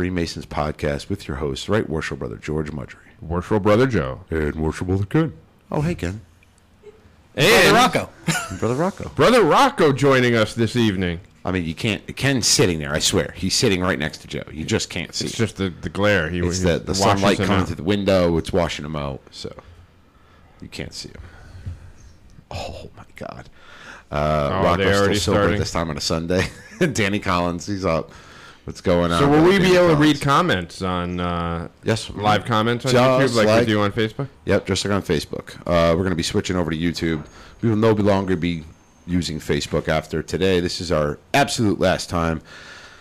Freemasons podcast with your host, Right Worship Brother George Mudry. Worshipful brother Joe. And Worship Brother Ken. Oh, hey, Ken. And Rocco. Brother Rocco. brother Rocco joining us this evening. I mean, you can't. Ken's sitting there, I swear. He's sitting right next to Joe. You just can't see. It's just the, the glare. He, It's he the, the sunlight coming out. through the window. It's washing him out. So you can't see him. Oh, my God. Uh, Oh, Rocco's they still sober starting? this time on a Sunday. Danny Collins, he's up. What's going on? So will we be able to read comments on uh, Yes. live comments on Just YouTube like, like- we do on Facebook? Yep, just like on Facebook. Uh, we're going to be switching over to YouTube. We will no longer be using Facebook after today. This is our absolute last time.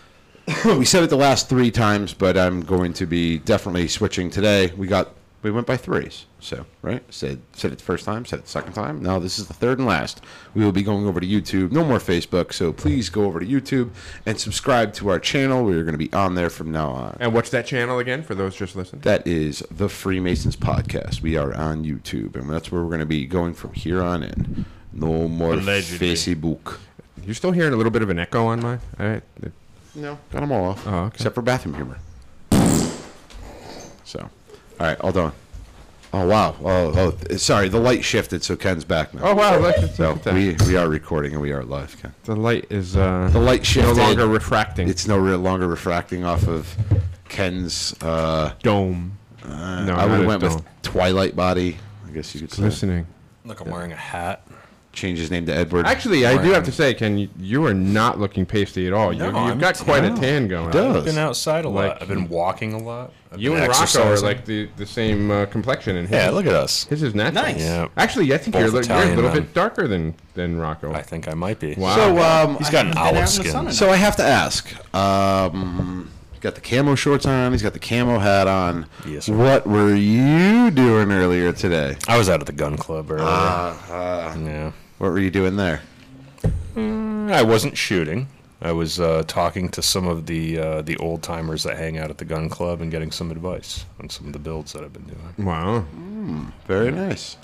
we said it the last three times, but I'm going to be definitely switching today. We got we went by threes, so right. Said said it the first time, said it the second time. Now this is the third and last. We will be going over to YouTube. No more Facebook. So please go over to YouTube and subscribe to our channel. We're going to be on there from now on. And what's that channel again for those just listening? That is the Freemasons podcast. We are on YouTube, and that's where we're going to be going from here on in. No more Allegedly. Facebook. You're still hearing a little bit of an echo on my. All right. No, got them all off. Oh, okay. Except for bathroom humor. So, all right, all done. Oh wow! Oh, oh, sorry. The light shifted, so Ken's back now. Oh, wow. Look, so that. we we are recording and we are live, Ken. the light is uh, The light no longer refracting. It's no real longer refracting off of Ken's. Uh, dome. no, I not would have went dome. with Twilight Body. I guess you could say. Listening. Look, I'm wearing a hat. Change his name to Edward. Actually, I do have to say, Ken, you, you are not looking pasty at all. You, No, you've I'm got quite a tan. tan going. does. on. I've been outside a lot. Like- I've been walking a lot. I've You been and Rocco are exercising. like the, the same uh, complexion. And his Yeah, look at us. His is natural. Nice. Yeah. Actually, I think Both you're, li- you're a Italian little men. bit darker than than Rocco. I think I might be. Wow. So um, He's got an Been out in olive skin. So I have to ask. Um, he's got the camo shorts on. He's got the camo hat on. Yes, sir. What were you doing earlier today? I was out at the gun club earlier. Uh, yeah. What were you doing there? I wasn't shooting. I was uh, talking to some of the uh, the old timers that hang out at the gun club and getting some advice on some of the builds that I've been doing. wow. Very nice.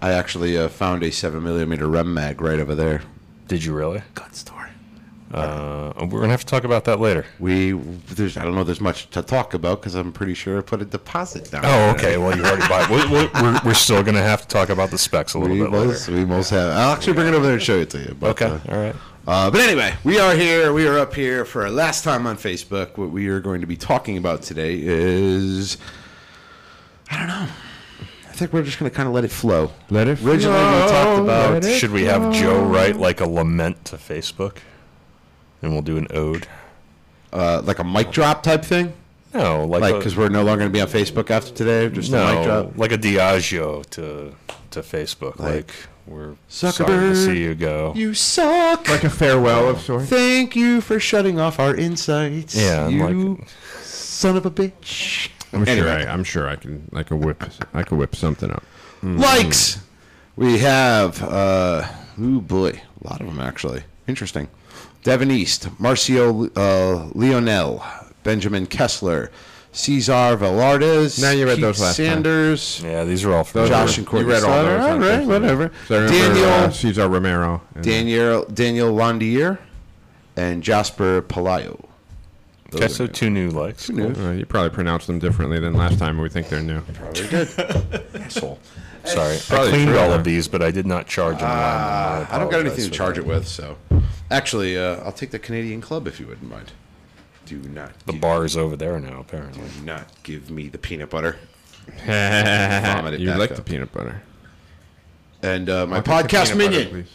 I actually uh, found a seven millimeter rem mag right over there. Did you really? Good story. Uh, we're gonna have to talk about that later. We there's I don't know there's much to talk about because I'm pretty sure I put a deposit down. Oh, okay. Well, you already bought. We're, we're- we're, we're still gonna have to talk about the specs a little We bit later. most, we most have. I'll actually bring it over there and show it to you. But, Okay. uh, All right. Uh, but anyway, we are here. We are up here for our last time on Facebook. What we are going to be talking about today is, I don't know. I think we're just going to kind of let it flow. Let it Originally, we talked about Should we have Joe write like a lament to Facebook, and we'll do an ode? uh, like a mic drop type thing, No, like, like because we're no longer going to be on Facebook after today. Just a mic drop. like a Diageo to to Facebook. Like, Like, we're sorry to Zuckerberg, see you go. You suck. like a farewell of sorts. Thank you for shutting off our insights. Yeah, I'm you like- son of a bitch. I'm sure. Anyway. I, I'm sure I can. I can whip. I can whip something up. Likes. We have, uh, ooh boy, a lot of them actually. Interesting. Devin East, Marcio uh, Leonel, Benjamin Kessler, Cesar Velardes, Now you read Keith those last time. Sanders, yeah, these are all from Josh and Courtney. You read all those. All on right, whatever. So Daniel, uh, Cesar Romero. and- Daniel, Daniel Landier, and Jasper Palayo. Those Okay, are so new. two new likes. Two new. Uh, you probably pronounced them differently than last time. We think they're new. Probably did. Asshole. Sorry, I Probably cleaned true, all of these, but I did not charge them. I don't got anything to charge it with, so. Actually, uh, I'll take the Canadian Club if you wouldn't mind. Do not. The give, bar is over there now, apparently. Do not give me the peanut butter. Vomit it you back like up. the peanut butter. And uh, my I'll take the podcast peanut butter, minion.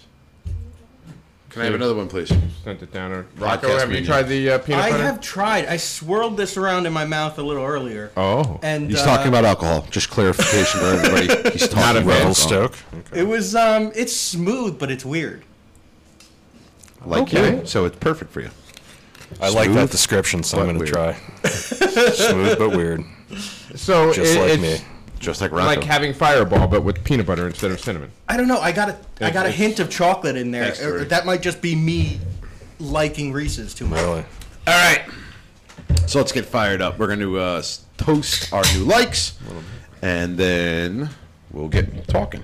Please. Can I have another one, please? Sent it down. Or, Rocco, Podcast have you minion. tried the uh, peanut butter? I butter? have tried. I swirled this around in my mouth a little earlier. Oh. And He's uh, talking about alcohol. Just clarification for everybody. He's talking Not a about alcohol. Stoke. It was um, it's smooth, but it's weird. Like Okay. you. So it's perfect for you. I like Smooth, that description, so I'm but going to weird. try. Smooth but weird, so just it- like it's me. Just like Rocco. like having Fireball, but with peanut butter instead of cinnamon. I don't know. I got a I got a It's- hint of chocolate in there. Thanks, Or Tori. that might just be me liking Reese's too much. Really. All right. So let's get fired up. We're going to uh, s- toast our new likes, and then we'll get talking.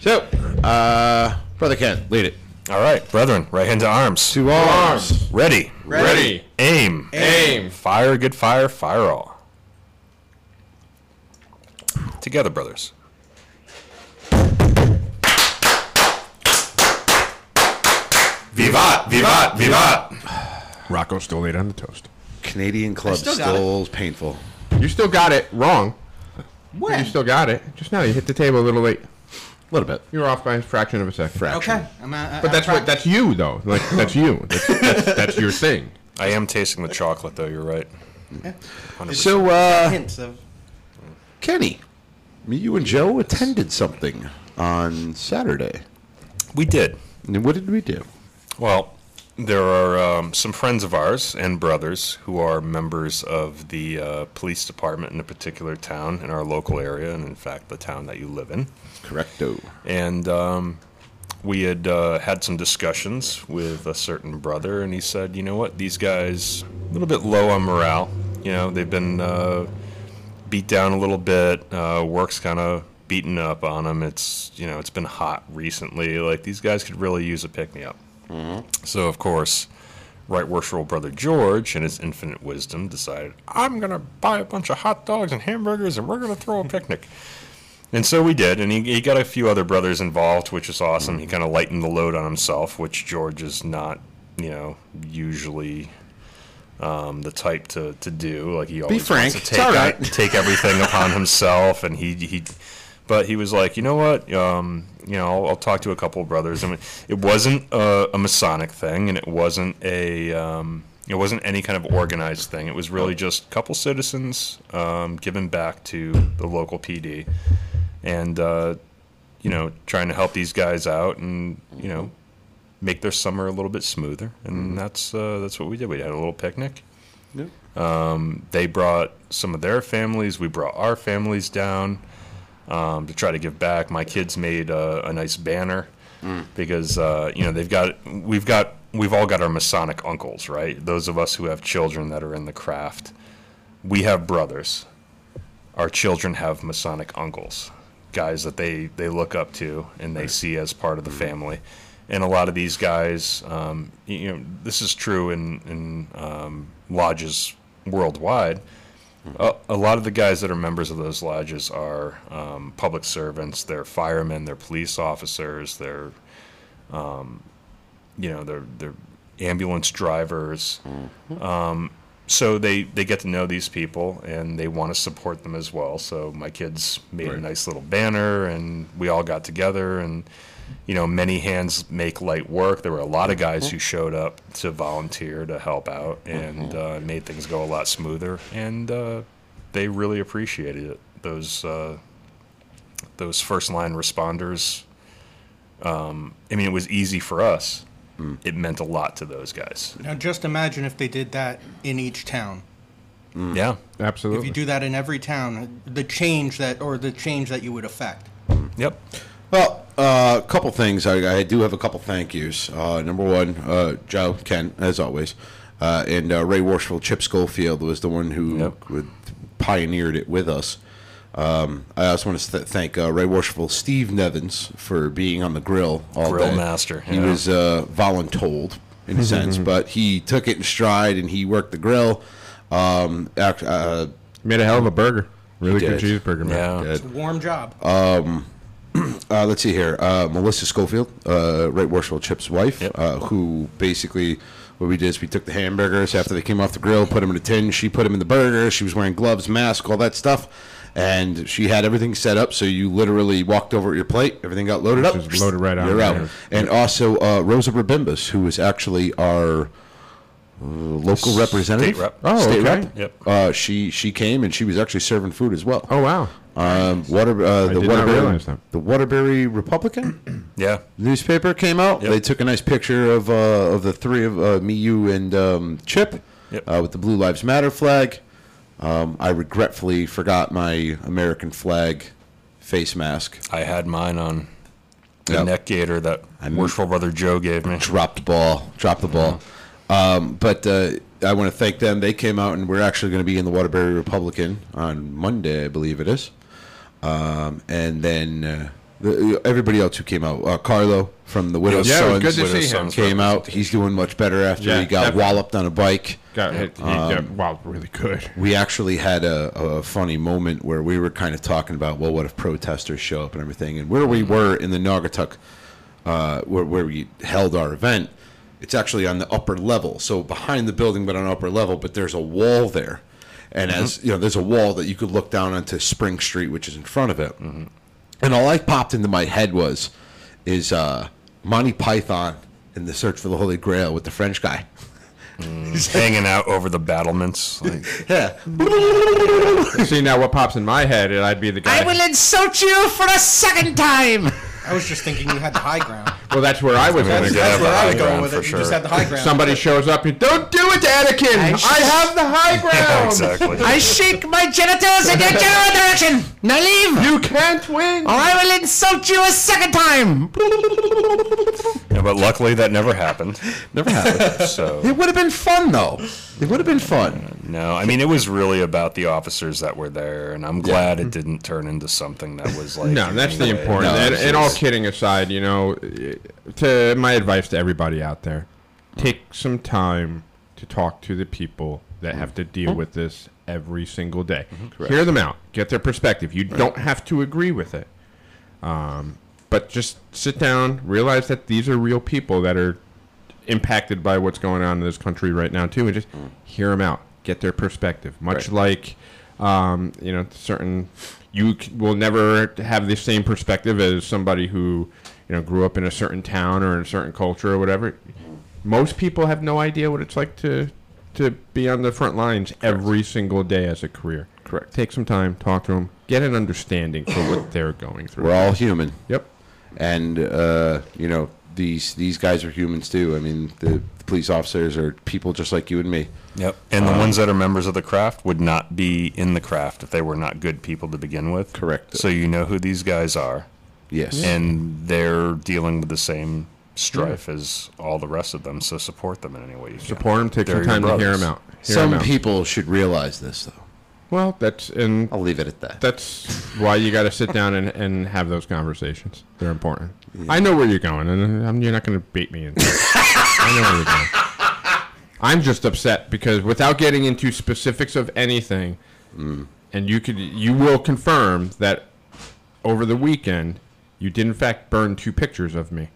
So, uh, Brother Ken, lead it. All right, brethren, right hand to arms. To arms. Ready. Ready. Aim. Aim. Fire, good fire, fire all. Together, brothers. Vivat, vivat, vivat. Rocco still laid on the toast. Canadian Club still still painful. You still got it wrong. When? You still got it. Just now, you hit the table a little late. A little bit. You were off by a fraction of a second. Fraction. Okay. I'm, uh, But that's what that's you though. Like that's you. That's, that's, that's your thing. I am tasting the chocolate, though. You're right. 100%. So, uh, hints of. Kenny, me, you and Joe attended something on Saturday. we did. And what did we do? Well, there are um, some friends of ours and brothers who are members of the uh, police department in a particular town in our local area, and in fact, the town that you live in. Correcto. And um, we had uh, had some discussions with a certain brother, and he said, you know what, these guys a little bit low on morale. You know, they've been uh, beat down a little bit. Uh, work's kind of beaten up on them. It's you know, it's been hot recently. Like these guys could really use a pick me up. So of course. Right worshipful brother George, in his infinite wisdom, decided, I'm going to buy a bunch of hot dogs and hamburgers and we're going to throw a picnic. And so we did, and he, he got a few other brothers involved, which is awesome. He kind of lightened the load on himself, which George is not, you know, usually um, the type to, to do. Like he always frank, wants to take right. take everything upon himself, and he he. But he was like, you know what? Um, you know, I'll, I'll talk to a couple of brothers. I mean, it wasn't a, a Masonic thing, and it wasn't a um, it wasn't any kind of organized thing. It was really just a couple citizens um, giving back to the local PD, and uh, you know, trying to help these guys out, and you know, make their summer a little bit smoother. And that's uh, that's what we did. We had a little picnic. Um, they brought some of their families. We brought our families down um, to try to give back. My kids made a, a nice banner because uh, you know they've got we've got we've all got our Masonic uncles, right? Those of us who have children that are in the craft, we have brothers. Our children have Masonic uncles, guys that they they look up to and they see as part of the family. And a lot of these guys, um, you know, this is true in in um, lodges worldwide. A, a lot of the guys that are members of those lodges are um, public servants. They're firemen. They're police officers. They're, um, you know, they're they're ambulance drivers. Um, so they they get to know these people and they want to support them as well. So my kids made a nice little banner and we all got together and. You know, many hands make light work. There were a lot of guys who showed up to volunteer to help out and uh, made things go a lot smoother. And uh, they really appreciated it. Those uh, those first line responders. Um, I mean, it was easy for us. It meant a lot to those guys. Now, just imagine if they did that in each town. Yeah. Absolutely. If you do that in every town, the change that, or the change that you would affect. Yep. Well, uh, a couple things. I, I do have a couple thank yous. Uh, number one, uh, Joe, Ken, as always. Uh, and uh, Right Worshipful, Chip Schofield was the one who Yep. would- pioneered it with us. Um, I also want to th- thank uh, Right Worshipful, Steve Nevins, for being on the grill all Grill day. master, He yeah. was uh, voluntold in a sense, but he took it in stride and he worked the grill. Um, act- uh, made a hell of a burger. Really good cheeseburger, man. Yeah. It's a warm job. uh, let's see here. Uh, Melissa Schofield, uh, Right Worshipful Chip's wife, Yep. uh, who basically what we did is we took the hamburgers after they came off the grill, put them in a tin. She put them in the burger. She was wearing gloves, mask, all that stuff. And she had everything set up, so you literally walked over at your plate. Everything got loaded up. Just loaded right on You're out. And also uh, Rosa Rebimbas, who is actually our uh, local representative. State rep. Oh, State okay. rep. Yep. Uh, she she came and she was actually serving food as well. Oh wow. Um, Water, uh, the did not Waterbury, realize that. the Waterbury Republican Yeah. newspaper came out. Yep. They took a nice picture of uh, of the three of uh, me, you, and um, Chip Yep. uh, with the Blue Lives Matter flag. Um, I regretfully forgot my American flag face mask. I had mine on the Yep. neck gaiter that I'm- worshipful brother Joe gave me. Dropped the ball. Dropped the ball. Um, but uh, I want to thank them. They came out, and we're actually going to be in the Waterbury Republican on Monday, I believe it is. Um, and then uh, the, everybody else who came out, uh, Carlo from the Widow's Yeah, Sons, good to Widow's see him. Sons. came out. He's doing much better after Yeah, he got definitely. walloped on a bike. Got hit. He Um, got, wow, really good. We actually had a, a funny moment where we were kind of talking about, well, what if protesters show up and everything, and where we were in the Naugatuck, uh, where where we held our event. It's actually on the upper level, so behind the building, but on upper level. But there's a wall there, and as you know, there's a wall that you could look down onto Spring Street, which is in front of it. And all I popped into my head was, is uh, Monty Python in the Search for the Holy Grail with the French guy. He's hanging out over the battlements. Like, Yeah, See now what pops in my head, and I'd be the guy. I will insult you for a second time. I was just thinking you had the high ground. well, that's where I was going That's- to Yeah, That's where I was going with for it. You just had the high ground. Somebody shows up, you don't do it, Anakin. I, have the high ground. exactly. I shake my genitals in your general direction. Now leave, You can't win. Or I will insult you a second time. Yeah, but luckily that never happened. Never happened. So it would have been fun though. It would have been fun. Uh, no, I mean it was really about the officers that were there, and I'm glad it didn't turn into something that was like. No, that's the important. No, and, it's and all just- kidding aside, you know, to my advice to everybody out there, take some time to talk to the people that have to deal with this every single day. Hear them out, get their perspective. You don't have to agree with it, um, but just sit down, realize that these are real people that are impacted by what's going on in this country right now too, and just hear them out, get their perspective. Much like, um, you know, certain you will never have the same perspective as somebody who, you know, grew up in a certain town or in a certain culture or whatever. Most people have no idea what it's like to to be on the front lines every single day as a career. Correct. Take some time, talk to them, get an understanding for what they're going through. We're all human, Yep. and uh, you know these these guys are humans too. I mean, the, the police officers are people just like you and me. Yep. And the um, ones that are members of the craft would not be in the craft if they were not good people to begin with. Correct. So you know who these guys are, Yes. and they're dealing with the same strife as all the rest of them. So support them in any way you can. Support them. Take They're some your time to hear them out. Hear Some 'em out. people should realize this, though. Well, that's and I'll leave it at that. that's why you got to sit down and, and have those conversations. They're important. I know where you're going, and I'm, you're not going to beat me into it. I know where you're going. I'm just upset because without getting into specifics of anything, Mm. and you could you will confirm that over the weekend you did in fact burn two pictures of me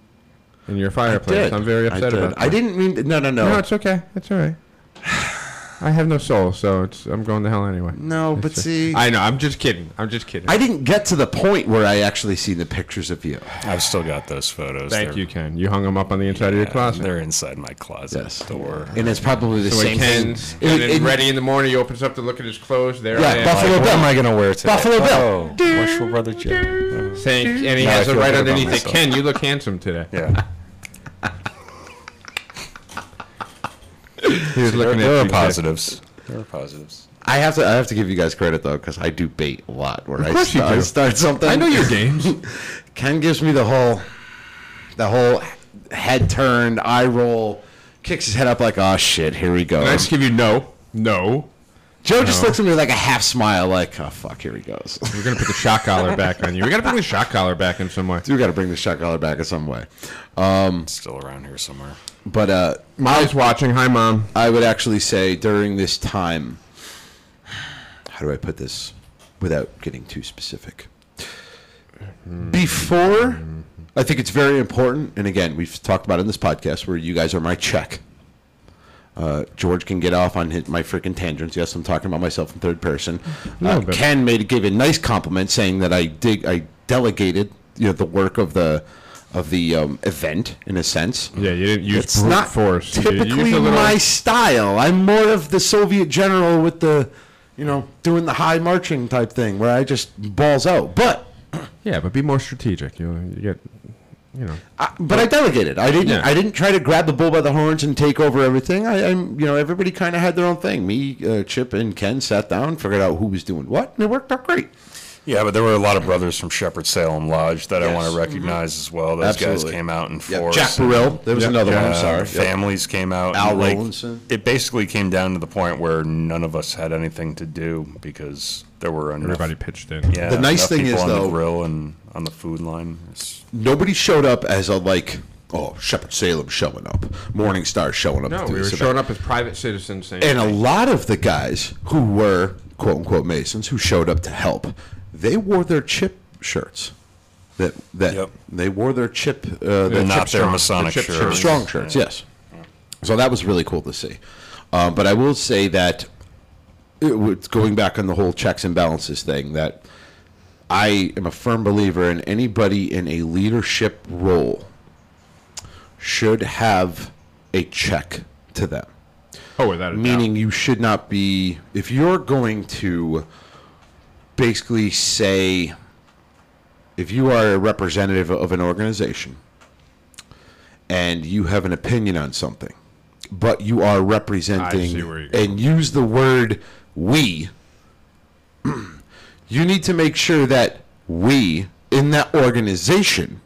in your fireplace. I'm very I upset did. about that. I didn't mean. To, no, no, no. No, it's okay. It's all right. I have no soul, so it's I'm going to hell anyway. No, but It's- see- I know. I'm just kidding. I'm just kidding. I didn't get to the point where I actually see the pictures of you. I've still got those photos. Thank They're- you, Ken. You hung them up on the inside of your closet. They're inside my closet Yes. door. And it's probably the So when same Ken's thing. and It- then it- ready in the morning, he opens up to look at his clothes. There Yeah, I am, Buffalo like, What am I gonna wear today? Buffalo Bill. Oh, worshipful brother Joe. saying, and he Now I has it feel right underneath it. Ken, you look handsome today. Yeah. He was There, looking there at are positives. There are positives. I have to. I have to give you guys credit though, because I do bait a lot. Where I, start, I start something. I know your games. Ken gives me the whole, the whole head turned, eye roll, kicks his head up like, "Oh shit, here we go." And I just give you no, no. Joe just No. looks at me with like a half smile, like, "Oh fuck, here he goes." We're gonna put the shock collar back on you. We gotta bring the shock collar back in some way. we got to bring the shot collar back in some way. It's still around here somewhere. But uh, Molly's watching. Hi, mom. I would actually say during this time, how do I put this without getting too specific? before, I think it's very important. And again, we've talked about it in this podcast where you guys are my check. Uh, George can get off on his, my freaking tangents. Yes, I'm talking about myself in third person. Uh, but- Ken made gave a nice compliment saying that I dig I delegated you know the work of the of the um, event in a sense. Yeah, you didn't use It's brute not force. Typically a little- my style. I'm more of the Soviet general with the, you know, doing the high marching type thing where I just balls out. But Yeah, but be more strategic. You you get, you know. I, but I delegated. I didn't. Yeah. I didn't try to grab the bull by the horns and take over everything. I, I'm, you know, everybody kind of had their own thing. Me, uh, Chip, and Ken sat down, figured out who was doing what, and it worked out great. Yeah, but there were a lot of brothers from Shepherd Salem Lodge that I Yes. want to mm-hmm. recognize as well. Those Absolutely. guys came out in Yeah, force. Jack Burrell. There was Yep. another one. I'm Yeah, sorry. Yep. Families came out. Al and, like, Rowlandson. It basically came down to the point where none of us had anything to do because there were enough. Everybody pitched in. Yeah, The nice enough thing people is, on though- the grill and on the food line. It's, Nobody showed up as a like. Oh, Shepherd Salem showing up. Morning Star showing up. No, to do we were this event. showing up as private citizens saying, And a lot of the guys who were quote unquote Masons who showed up to help, they wore their chip shirts. That that Yep. they wore their chip, uh, their not chip their strong, Masonic their chip, shirts. chip strong shirts. Yes. So that was really cool to see. Um, but I will say that it, was- going back on the whole checks and balances thing, that I am a firm believer in anybody in a leadership role should have a check to them "Oh, without a meaning you should not be if you're going to basically say if you are a representative of an organization and you have an opinion on something but you are representing and use the word we you need to make sure that we in that organization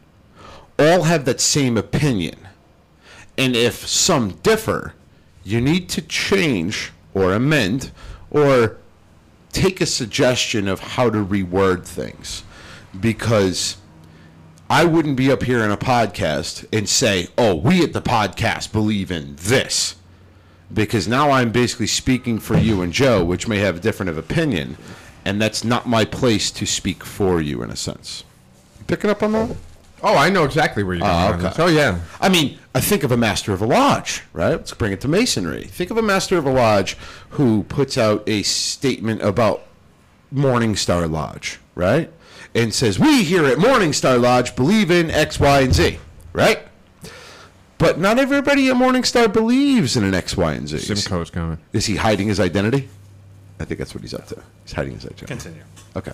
all have that same opinion. And if some differ, you need to change or amend or take a suggestion of how to reword things. Because I wouldn't be up here in a podcast and say, oh, we at the podcast believe in this. Because now I'm basically speaking for you and Joe, which may have a different of opinion. And that's not my place to speak for you in a sense. Picking up on that? Oh, I know exactly where you're going. Ah, oh, on okay. this. Oh, yeah. I mean, I think of a master of a lodge, right? Let's bring it to masonry. Think of a master of a lodge who puts out a statement about Morning Star Lodge, right? And says, "We here at Morning Star Lodge believe in X, Y, and Z," right? But not everybody at Morning Star believes in an X, Y, and Z. Simcoe's coming. Is he hiding his identity? I think that's what he's up to. He's hiding his identity. continue. Okay.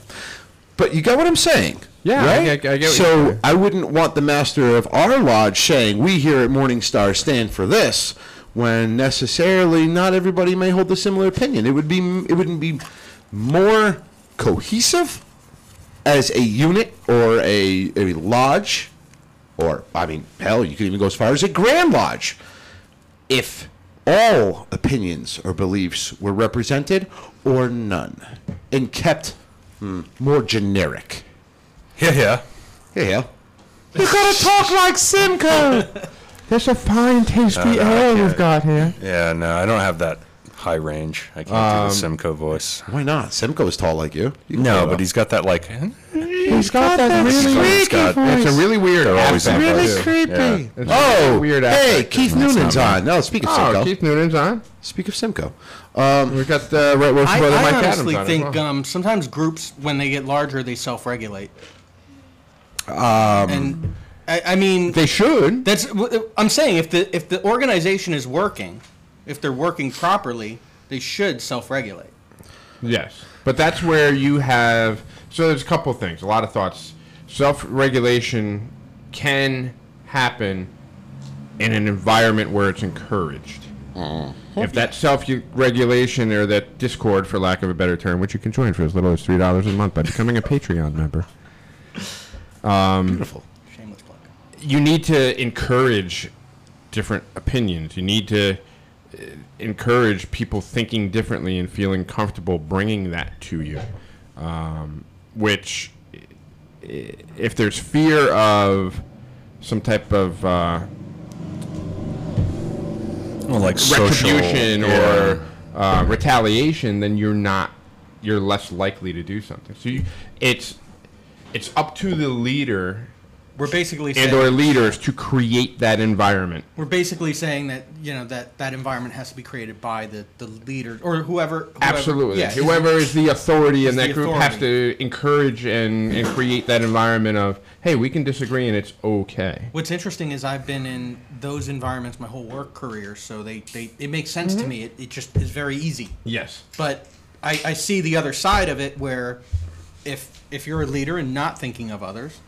But you got what I'm saying. Yeah, right? get- I get what you're so. I wouldn't want the master of our lodge saying, we here at Morning Star stand for this, when necessarily not everybody may hold a similar opinion. It would be, it wouldn't be more cohesive as a unit or a, a lodge, or, I mean, hell, you could even go as far as a grand lodge if all opinions or beliefs were represented or none and kept more generic. Yeah, yeah. Yeah. You gotta talk like Simcoe. There's a fine, tasty no, I ale can't. we've got here. Yeah, no, I don't have that high range. I can't Um, do the Simcoe voice. Why not? Simcoe is tall like you. you can No, pull it but off. he's got that like. He's got that really He's got- It's a really weird They're always accent, in really voice. creepy. Yeah. Oh, a weird hey. Keith Noonan's on. No, speak of Oh, Simcoe. Keith Noonan's on. Speak of Simcoe. Um, We've got the Red Wolf's I, brother I Mike honestly Adams on think well. um, sometimes groups, when they get larger, they self-regulate. and I, I mean, they should. that's I'm saying if the if the organization is working, if they're working properly, they should self-regulate. Yes, but that's where you have. So there's a couple of things. A lot of thoughts. Self-regulation can happen in an environment where it's encouraged. If that self-regulation or that discord, for lack of a better term, which you can join for as little as three dollars a month by becoming a Patreon member, beautiful. Shameless plug. you need to encourage different opinions. You need to uh, encourage people thinking differently and feeling comfortable bringing that to you. Um, which, if there's fear of some type of uh, Well, like social retribution yeah. or uh, retaliation, then you're not you're less likely to do something. So you, it's it's up to the leader We're basically and saying, or leaders to create that environment. we're basically saying that you know that that environment has to be created by the the leader or whoever. whoever Absolutely. yeah, Whoever is the authority in that group has to encourage and, and create that environment of, hey, we can disagree and it's okay. What's interesting is I've been in those environments my whole work career, so they, they it makes sense to mm-hmm. me. It, it just is very easy. Yes. But I, I see the other side of it where if if you're a leader and not thinking of others,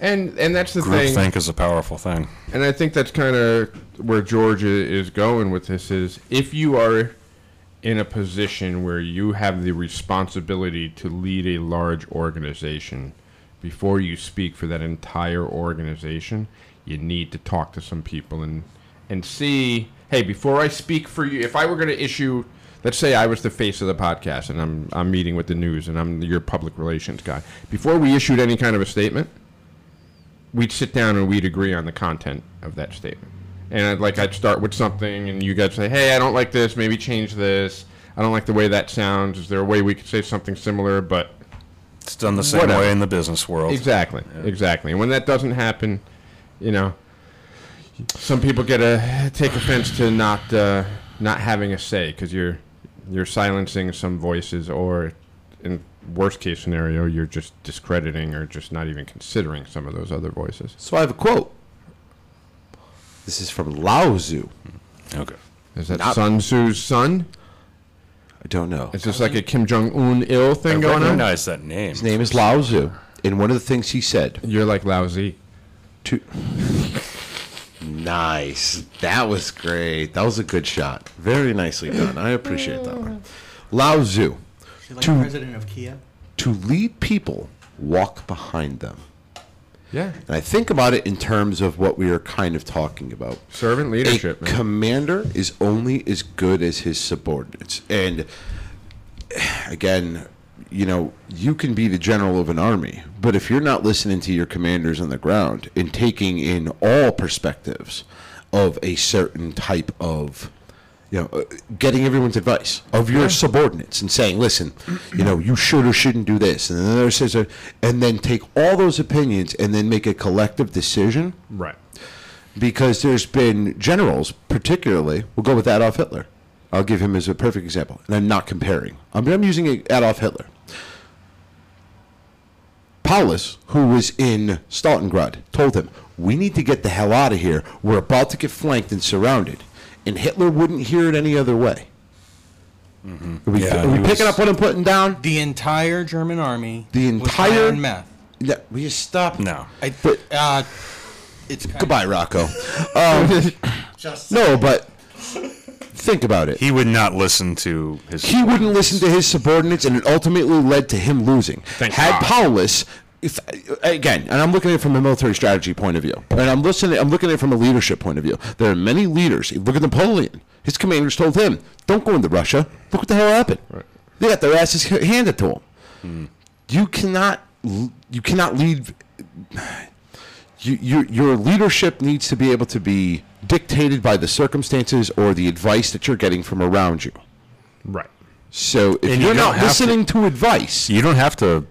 And and that's the thing. Groupthink is a powerful thing. And I think that's kind of where Georgia is going with this is if you are in a position where you have the responsibility to lead a large organization before you speak for that entire organization, you need to talk to some people and and see, hey, before I speak for you, if I were going to issue let's say I was the face of the podcast and I'm I'm meeting with the news and I'm your public relations guy. Before we issued any kind of a statement, we'd sit down and we'd agree on the content of that statement. And I'd, like I'd start with something, and you guys say, "Hey, I don't like this. Maybe change this. I don't like the way that sounds. Is there a way we could say something similar?" But It's done the same Whatever. way in the business world. exactly, exactly. And when that doesn't happen, you know, some people get a take offense to not uh, not having a say because you're you're silencing some voices, or in worst case scenario, you're just discrediting or just not even considering some of those other voices. So I have a quote. This is from Lao Tzu. Okay. Is that Not- Sun Tzu's son? I don't know. Is this like a Kim Jong Un ill I thing going on? recognize that name. His name is Lao Tzu. And one of the things he said You're like Lao Zi. to. nice. That was great. That was a good shot. Very nicely done. I appreciate that one. Lao Tzu. Is like To- president of Kia? To lead people, walk behind them. Yeah. And I think about it in terms of what we are kind of talking about. Servant leadership, a man. commander is only as good as his subordinates. And again, you know, you can be the general of an army, but if you're not listening to your commanders on the ground and taking in all perspectives of a certain type of you know, uh, getting everyone's advice of your subordinates and saying, listen, you know, you should or shouldn't do this. And then another says, and then take all those opinions and then make a collective decision Right. because there's been generals, particularly, we'll go with Adolf Hitler. I'll give him as a perfect example, and I'm not comparing. I'm, I'm using Adolf Hitler. Paulus, who was in Stalingrad, told him, "We need to get the hell out of here. We're about to get flanked and surrounded." And Hitler wouldn't hear it any other way. Are we, Yeah, are we he picking was- up what I'm putting down? The entire German army. The was high entire- on meth. Yeah, will you stop? No. I, But- uh, it's kind Goodbye, Rocco. Um, Just no, but think about it. He would not listen to his. he wouldn't listen to his subordinates, and it ultimately led to him losing. Thank Had God. Paulus, if again, and I'm looking at it from a military strategy point of view, and I'm listening, I'm looking at it from a leadership point of view. There are many leaders. Look at Napoleon. His commanders told him, "Don't go into Russia. Look what the hell happened. They got their asses handed to them. Hmm. You cannot, you cannot lead." You, your, your leadership needs to be able to be dictated by the circumstances or the advice that you're getting from around you. Right. So if And you you're don't not have to- listening to, advice, You don't have to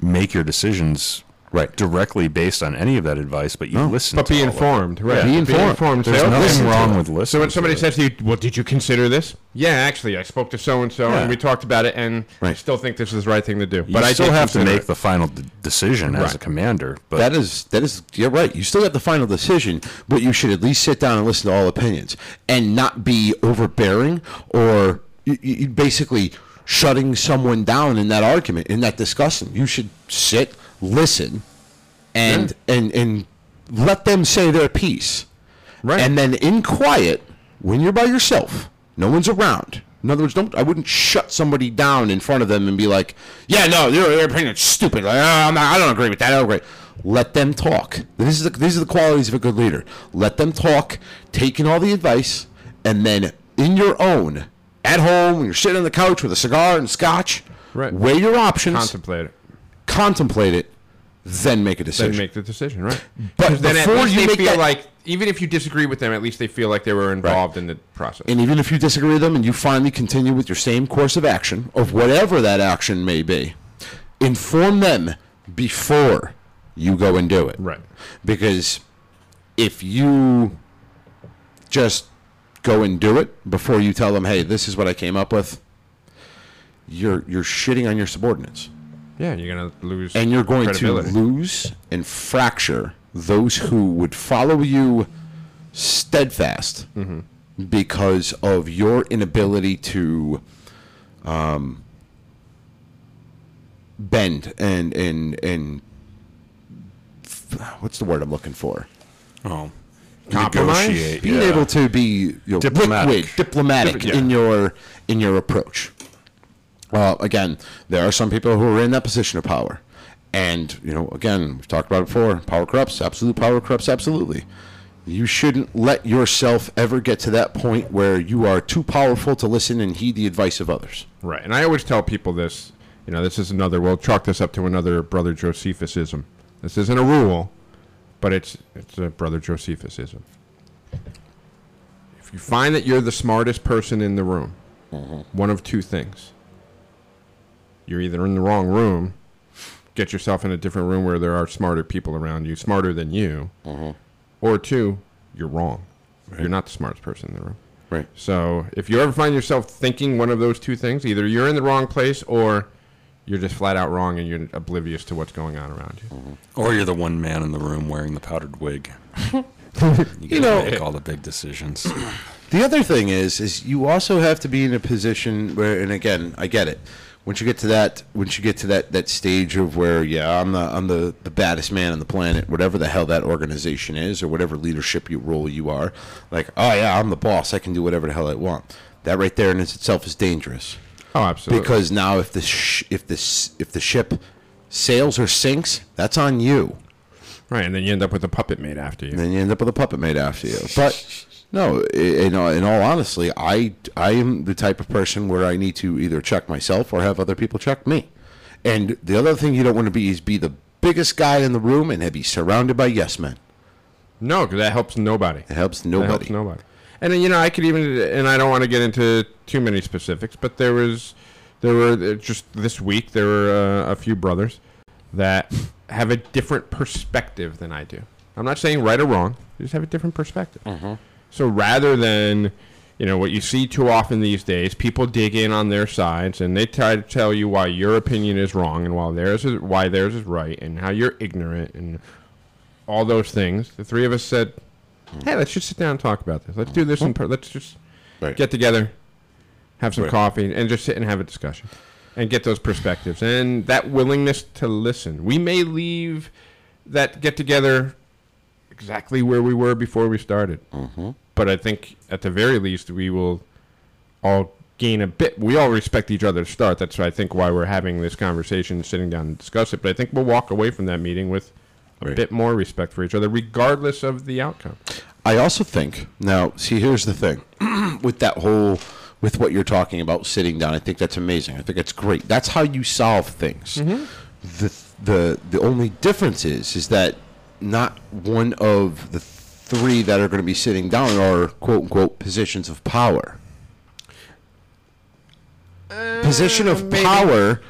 make your decisions Right. directly based on any of that advice, but you listen. But to be all of it. informed, right? Be informed. There's Say, oh, nothing wrong with listening. So when somebody to says to you, "Well, did you consider this?" Yeah, actually, I spoke to so and so, and we talked about it, and I still think this is the right thing to do. you But I still have to make it. the final d- decision as Right. a commander. But that is that is you're right. You still have the final decision, but you should at least sit down and listen to all opinions and not be overbearing or you, you basically shutting someone down in that argument in that discussion. You should sit, listen, and and and let them say their piece. Right. And then in quiet, when you're by yourself, no one's around. In other words, don't I wouldn't shut somebody down in front of them and be like, "Yeah, no, your, your opinion's stupid. Like, "Ah, I'm not, I don't agree with that. I don't agree." Let them talk. This is the, these are the qualities of a good leader. Let them talk, taking all the advice, and then in your own, at home, when you're sitting on the couch with a cigar and scotch, Right. weigh your options, contemplate it, contemplate it, then make a decision. then make the decision, right? But then at least you they make feel that- like, even if you disagree with them, at least they feel like they were involved in the process. And even if you disagree with them and you finally continue with your same course of action, of whatever that action may be, inform them before you go and do it. Right. Because if you just go and do it before you tell them, "Hey, this is what I came up with," you're you're shitting on your subordinates, Yeah, you're gonna lose. and you're going to lose and fracture those who would follow you steadfast because of your inability to um, bend and and and what's the word I'm looking for? Oh, Compromise? negotiate. being yeah. able to be you know, Diplomatic. liquid, diplomatic Dip- yeah. in your in your approach. Uh, again, there are some people who are in that position of power, and you know, again, we've talked about it before. Power corrupts. Absolute power corrupts. Absolutely. You shouldn't let yourself ever get to that point where you are too powerful to listen and heed the advice of others. Right, and I always tell people this. You know, this is another. We'll chalk this up to another brother Josephusism. This isn't a rule, but it's it's a brother Josephusism. If you find that you're the smartest person in the room, mm-hmm. one of two things: you're either in the wrong room, get yourself in a different room where there are smarter people around you, smarter than you, mm-hmm. or two, you're wrong. You're not the smartest person in the room. Right. So if you ever find yourself thinking one of those two things, either you're in the wrong place or you're just flat out wrong and you're oblivious to what's going on around you. Mm-hmm. Or you're the one man in the room wearing the powdered wig. you, You know- make all the big decisions. The other thing is, is you also have to be in a position where, and again, I get it. Once you get to that, once you get to that that stage of where, yeah, I'm the I'm the the baddest man on the planet, whatever the hell that organization is, or whatever leadership you role you are, like, oh yeah, I'm the boss. I can do whatever the hell I want. That right there in itself is dangerous Oh, absolutely. because now if the sh- if this if the ship sails or sinks, that's on you. right, and then you end up with a puppet made after you. And then you end up with a puppet made after you. But no, in, all- in all honesty, I I am the type of person where I need to either check myself or have other people check me. And the other thing you don't want to be is be the biggest guy in the room and be surrounded by yes men. No, because that helps nobody. It helps That nobody. helps nobody. And then, you know, I could even, and I don't want to get into too many specifics, but there was, there were uh, just this week there were uh, a few brothers that have a different perspective than I do. I'm not saying right or wrong; they just have a different perspective. So rather than, you know, what you see too often these days, people dig in on their sides and they try to tell you why your opinion is wrong and while theirs is why theirs is right and how you're ignorant and all those things. The three of us said, "Hey, let's just sit down and talk about this. Let's do this in per- let's just Right. get together, have some Right. coffee, and just sit and have a discussion, and get those perspectives and that willingness to listen. We may leave that get together exactly where we were before we started, mm-hmm. but I think at the very least we will all gain a bit. We all respect each other's start. That's I think why we're having this conversation, sitting down and discuss it. But I think we'll walk away from that meeting with a Right. bit more respect for each other, regardless of the outcome. I also think now. See, here's the thing with that whole with what you're talking about sitting down. I think that's amazing. I think that's great. That's how you solve things. Mm-hmm. The the the only difference is is that not one of the three that are going to be sitting down are quote unquote positions of power. Uh, Position of maybe. power,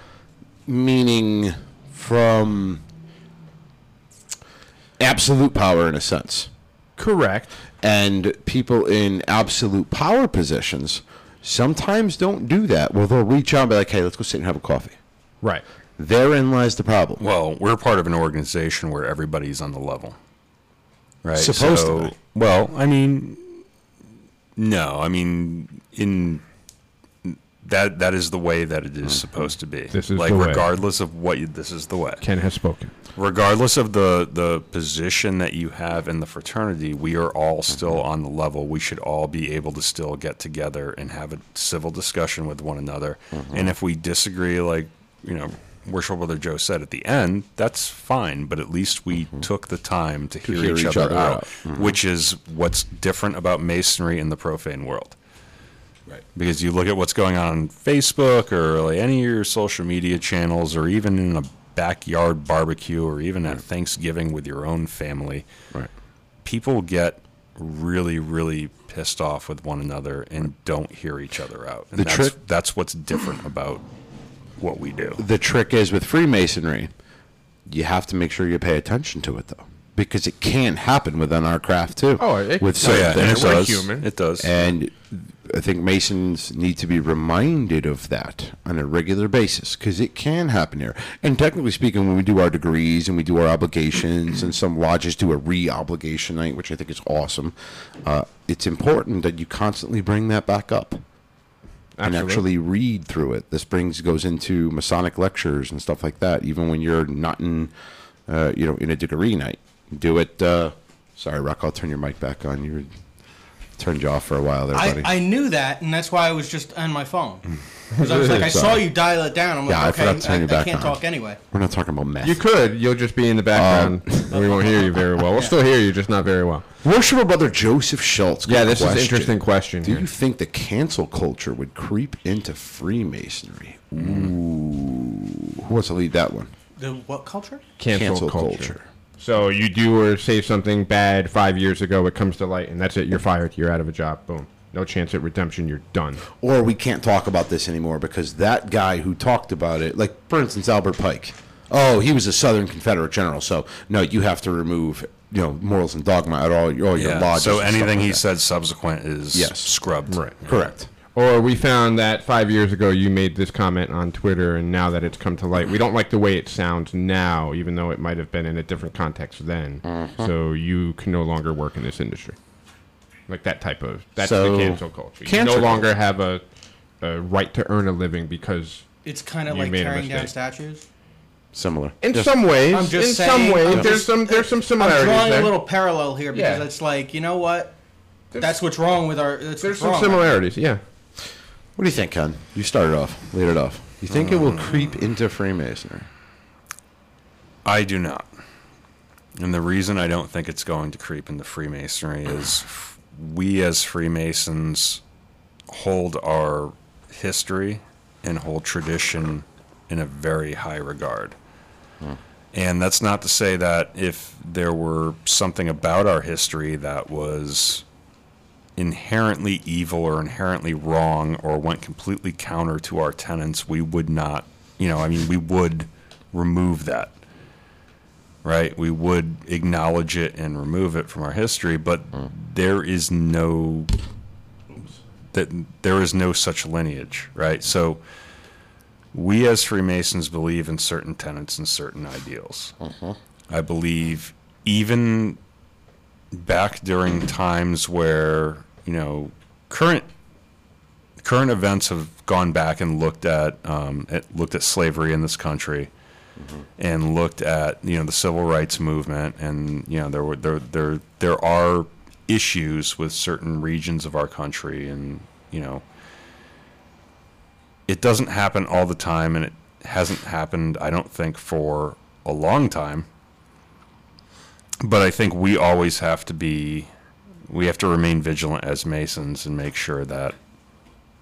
meaning from absolute power in a sense Correct. and people in absolute power positions sometimes don't do that. Well, they'll reach out and be like, "Hey, let's go sit and have a coffee." Right. Therein lies the problem. Well, we're part of an organization where everybody's on the level, right? Supposed to be. Well, I mean, no, I mean in that that is the way that it is mm. supposed to be. This is like the way. regardless of what you, this is the way. Ken has spoken. Regardless of the the position that you have in the fraternity, we are all mm-hmm. still on the level. We should all be able to still get together and have a civil discussion with one another. Mm-hmm. And if we disagree, like you know, Worship Brother Joe said at the end, that's fine. But at least we mm-hmm. took the time to, hear, hear each, each other, other out, out. which is what's different about Masonry in the profane world. Right. Because you look at what's going on on Facebook or like any of your social media channels, or even in a backyard barbecue, or even at Thanksgiving with your own family, Right. people get really, really pissed off with one another and don't hear each other out. And The that's, trick- that's what's different about what we do. The trick is with Freemasonry, you have to make sure you pay attention to it though, because it can happen within our craft too. Oh, it- with Oh, yeah, and it does. human. It does. And I think Masons need to be reminded of that on a regular basis because it can happen here. And technically speaking, when we do our degrees and we do our obligations, and some lodges do a re obligation night, which I think is awesome, uh, it's important that you constantly bring that back up and actually read through it. This brings goes into Masonic lectures and stuff like that. Even when you're not in, uh, you know, in a degree night, do it. Uh, sorry, Rock. I'll turn your mic back on. You turned you off for a while there, buddy. I, I knew that, and that's why I was just on my phone. Because I was like, I saw Sorry. you dial it down. I'm Yeah, I like, forgot okay, to turn I, you back I can't on. talk anyway. We're not talking about meth. You could. You'll just be in the background, Um, and we won't hear you very well. We'll still hear you, just not very well. Worshipful brother Joseph Schultz. got Yeah, a this is an interesting question. Do here. you think the cancel culture would creep into Freemasonry? Ooh. Who wants to lead that one? The what culture? cancel, culture. So you do or say something bad five years ago, it comes to light, and that's it. You're fired. You're out of a job. Boom. No chance at redemption. You're done. Or we can't talk about this anymore because that guy who talked about it, like for instance Albert Pike, oh he was a Southern Confederate general, so no, you have to remove you know morals and dogma at all, all your yeah. lodges. So anything like he that. said subsequent is Yes. scrubbed. Right. correct. Or we found that five years ago you made this comment on Twitter, and now that it's come to light, we don't like the way it sounds now, even though it might have been in a different context then. Mm-hmm. So you can no longer work in this industry. Like that type of that's So, the cancel culture. You cancel no longer have a, a right to earn a living because, It's kind of like made tearing down mistake. statues. Similar. in Yes. some ways, I'm just in saying, some ways, I'm there's just- some there's some similarities. I'm drawing there. a little parallel here because Yeah. it's like you know what? That's what's wrong with our. That's there's some wrong. similarities. Yeah. What do you think, Ken? You started off. Lead it off. You think it will um, creep into Freemasonry? I do not. And the reason I don't think it's going to creep into Freemasonry is f- we as Freemasons hold our history and hold tradition in a very high regard. Hmm. And that's not to say that if there were something about our history that was inherently evil or inherently wrong or went completely counter to our tenets, we would not, you know, I mean, we would remove that right? We would acknowledge it and remove it from our history, but hmm. there is no that there is no such lineage, right? So we as Freemasons believe in certain tenets and certain ideals. Mm-hmm. I believe even back during times where you know current current events have gone back and looked at, um, at looked at slavery in this country and looked at you know the civil rights movement and you know there were there there there are issues with certain regions of our country and you know it doesn't happen all the time and it hasn't happened I don't think for a long time. But I think we always have to be we have to remain vigilant as masons and make sure that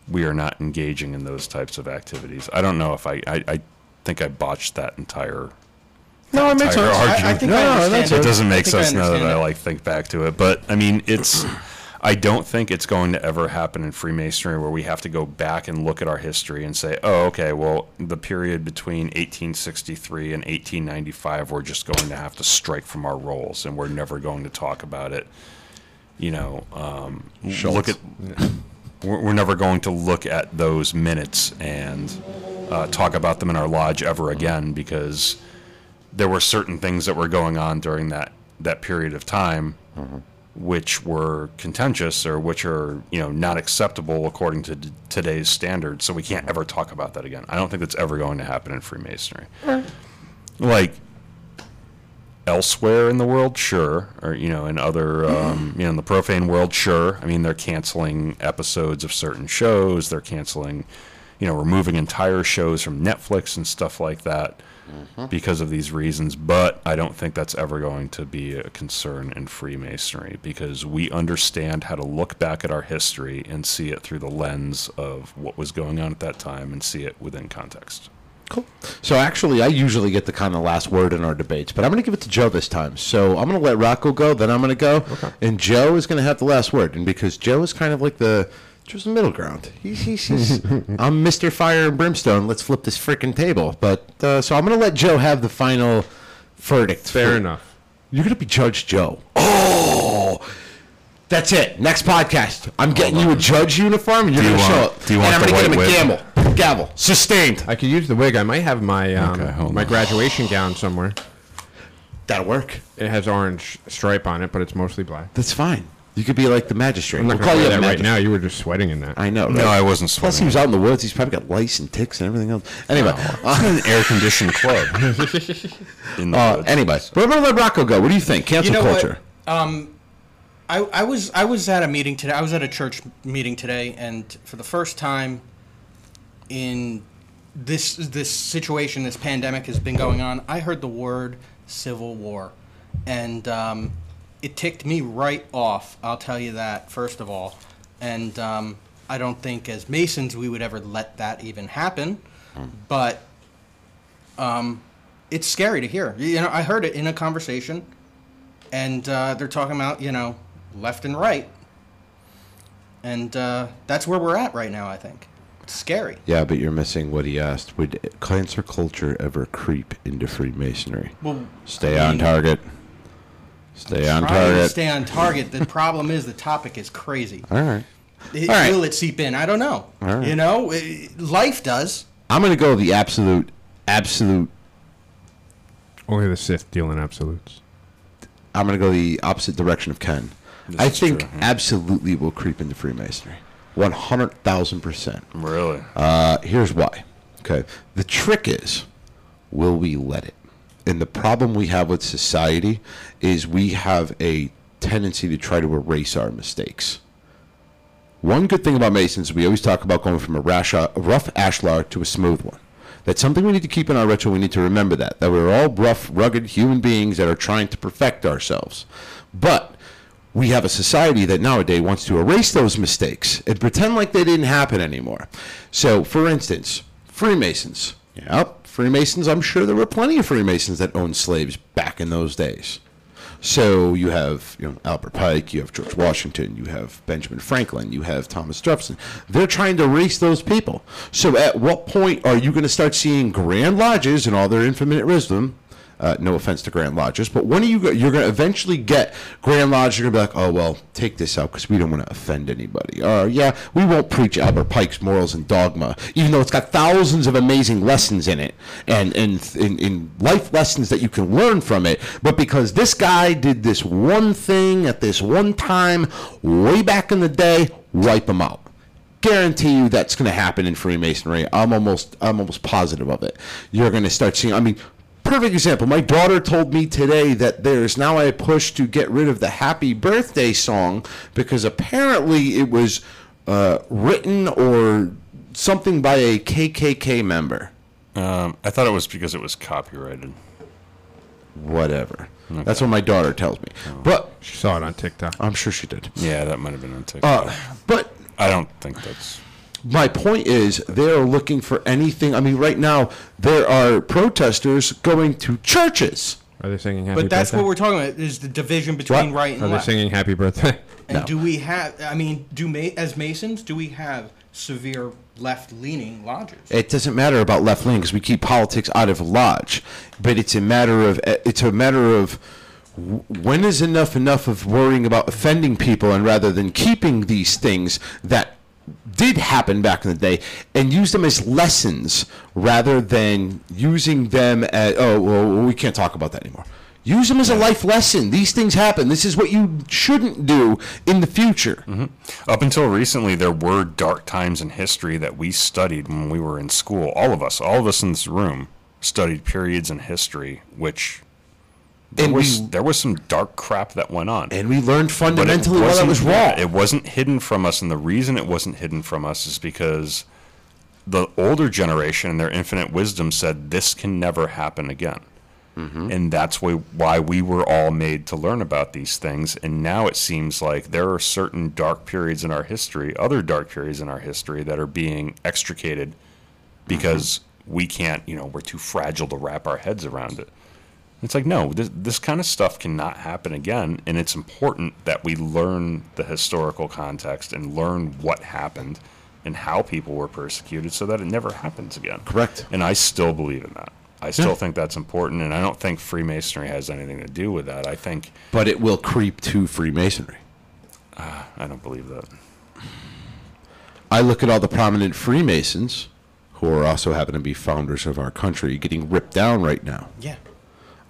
we are not engaging in those types of activities. I don't know if I I, I think I botched that entire No, it makes entire sense. I, I think No, I no, understand that's it it. doesn't make sense now that understand I like think back to it. But I mean, it's I don't think it's going to ever happen in Freemasonry where we have to go back and look at our history and say, oh, okay, well, the period between 1863 and 1895, we're just going to have to strike from our rolls, and we're never going to talk about it. You know, um, look at we're, we're never going to look at those minutes and uh, talk about them in our lodge ever again because there were certain things that were going on during that that period of time which were contentious or which are you know not acceptable according to d- today's standards. So we can't ever talk about that again. I don't think that's ever going to happen in freemasonry. Like elsewhere in the world? Sure. Or you know in other um, you know in the profane world? Sure. I mean they're canceling episodes of certain shows. They're canceling you know removing entire shows from netflix and stuff like that because of these reasons. But i don't think that's ever going to be a concern in freemasonry because we understand how to look back at our history and see it through the lens of what was going on at that time and see it within context Cool. So actually, I usually get the kind of last word in our debates, but I'm going to give it to Joe this time. So I'm going to let Rocco go, then I'm going to go, and Joe is going to have the last word. And because Joe is kind of like the Joe's the middle ground. He's, he's, he's I'm Mr. Fire and Brimstone. Let's flip this freaking table. But uh, so I'm going to let Joe have the final verdict. Fair for- enough. You're gonna be Judge Joe. Oh, that's it. Next podcast. I'm getting you a judge uniform, and you're gonna show up. do you and want I'm gonna get white him a gavel. Gavel. Sustained. I could use the wig. I might have my um, Okay, hold my on. graduation gown somewhere. That'll work. It has orange stripe on it, but it's mostly black. That's fine. You could be like the magistrate. I'm not We'll gonna call wear you that a right magistrate. now. You were just sweating in that. I know. No. I wasn't Plus, he sweating. was out in the woods. He's probably got lice and ticks and everything else. Anyway, It's an air conditioned club. In the uh, woods. anyway, we're gonna let Rocco go. What do you think? Cancel You know what? culture. Um, I, I was I was at a meeting today. I was at a church meeting today, and for the first time in this this situation, this pandemic has been going on. I heard the word civil war, and um, it ticked me right off. I'll tell you that first of all, and um, I don't think as Masons we would ever let that even happen, but um, it's scary to hear. You know, I heard it in a conversation and uh, they're talking about you know left and right, and uh, that's where we're at right now. I think it's scary. Yeah, but you're missing what he asked. Would cancer culture ever creep into Freemasonry? Well, Stay I on target. Stay on trying to target. stay on target. The problem is the topic is crazy. All right. It, All right. Will it seep in? I don't know. All right. You know, it- life does. I'm gonna go the absolute, absolute. Only the Sith deal in absolutes. I'm gonna go the opposite direction of Ken. This I think true, yeah. absolutely will creep into Freemasonry. One hundred thousand percent. Really? Uh, here's why. Okay. The trick is, will we let it? And the problem we have with society is we have a tendency to try to erase our mistakes. One good thing about Masons, we always talk about going from a, rash, a rough ashlar to a smooth one. That's something we need to keep in our ritual. We need to remember that. That we're all rough, rugged human beings that are trying to perfect ourselves. But we have a society that nowadays wants to erase those mistakes and pretend like they didn't happen anymore. So, for instance, Freemasons. Yep, Freemasons, I'm sure there were plenty of Freemasons that owned slaves back in those days. So you have you know Albert Pike, you have George Washington, you have Benjamin Franklin, you have Thomas Jefferson. They're trying to erase those people. So at what point are you going to start seeing Grand Lodges and all their infinite wisdom? Uh, no offense to Grand Lodges, but when are you you're going to eventually get Grand Lodge? You're going to be like, oh well, take this out because we don't want to offend anybody. Or yeah, we won't preach Albert Pike's morals and dogma, even though it's got thousands of amazing lessons in it and and in, in life lessons that you can learn from it. But because this guy did this one thing at this one time way back in the day, wipe him out guarantee you that's going to happen in Freemasonry. I'm almost I'm almost positive of it. You're going to start seeing. I mean, perfect example. My daughter told me today that there's now a push to get rid of the Happy Birthday song because apparently it was uh, written or something by a KKK member. Um, I thought it was because it was copyrighted. Whatever. That's what my daughter tells me. But She saw it on TikTok. I'm sure she did. Yeah, that might have been on TikTok. Uh, but I don't think that's. My point is they're looking for anything. I mean, right now there are protesters going to churches. Are they singing Happy birthday? But that's Birthday? what we're talking about is the division between What? right and Are they left. singing Happy Birthday? And No. do we have? I mean, do ma- as Masons do we have severe left-leaning lodges? It doesn't matter about left leaning because we keep politics out of lodge, but it's a matter of it's a matter of w- when is enough enough of worrying about offending people and rather than keeping these things that did happen back in the day and use them as lessons rather than using them as oh well we can't talk about that anymore. Use them as a life lesson. These things happen. This is what you shouldn't do in the future. Mm-hmm. Up until recently, there were dark times in history that we studied when we were in school. All of us, all of us in this room, studied periods in history, which there And was we- there was some dark crap that went on. And we learned fundamentally why that wasn't- wrong. It wasn't hidden from us, and the reason it wasn't hidden from us is because the older generation and their infinite wisdom said this can never happen again. Mm-hmm. And that's why, why we were all made to learn about these things. And now it seems like there are certain dark periods in our history, other dark periods in our history, that are being extricated because mm-hmm. we can't, you know, we're too fragile to wrap our heads around it. It's like, no, this, this kind of stuff cannot happen again. And it's important that we learn the historical context and learn what happened and how people were persecuted so that it never happens again. Correct. And I still believe in that. I still think that's important, and I don't think Freemasonry has anything to do with that. I think But it will creep to Freemasonry. Ah, I don't believe that. I look at all the prominent Freemasons who are also happen to be founders of our country getting ripped down right now. Yeah.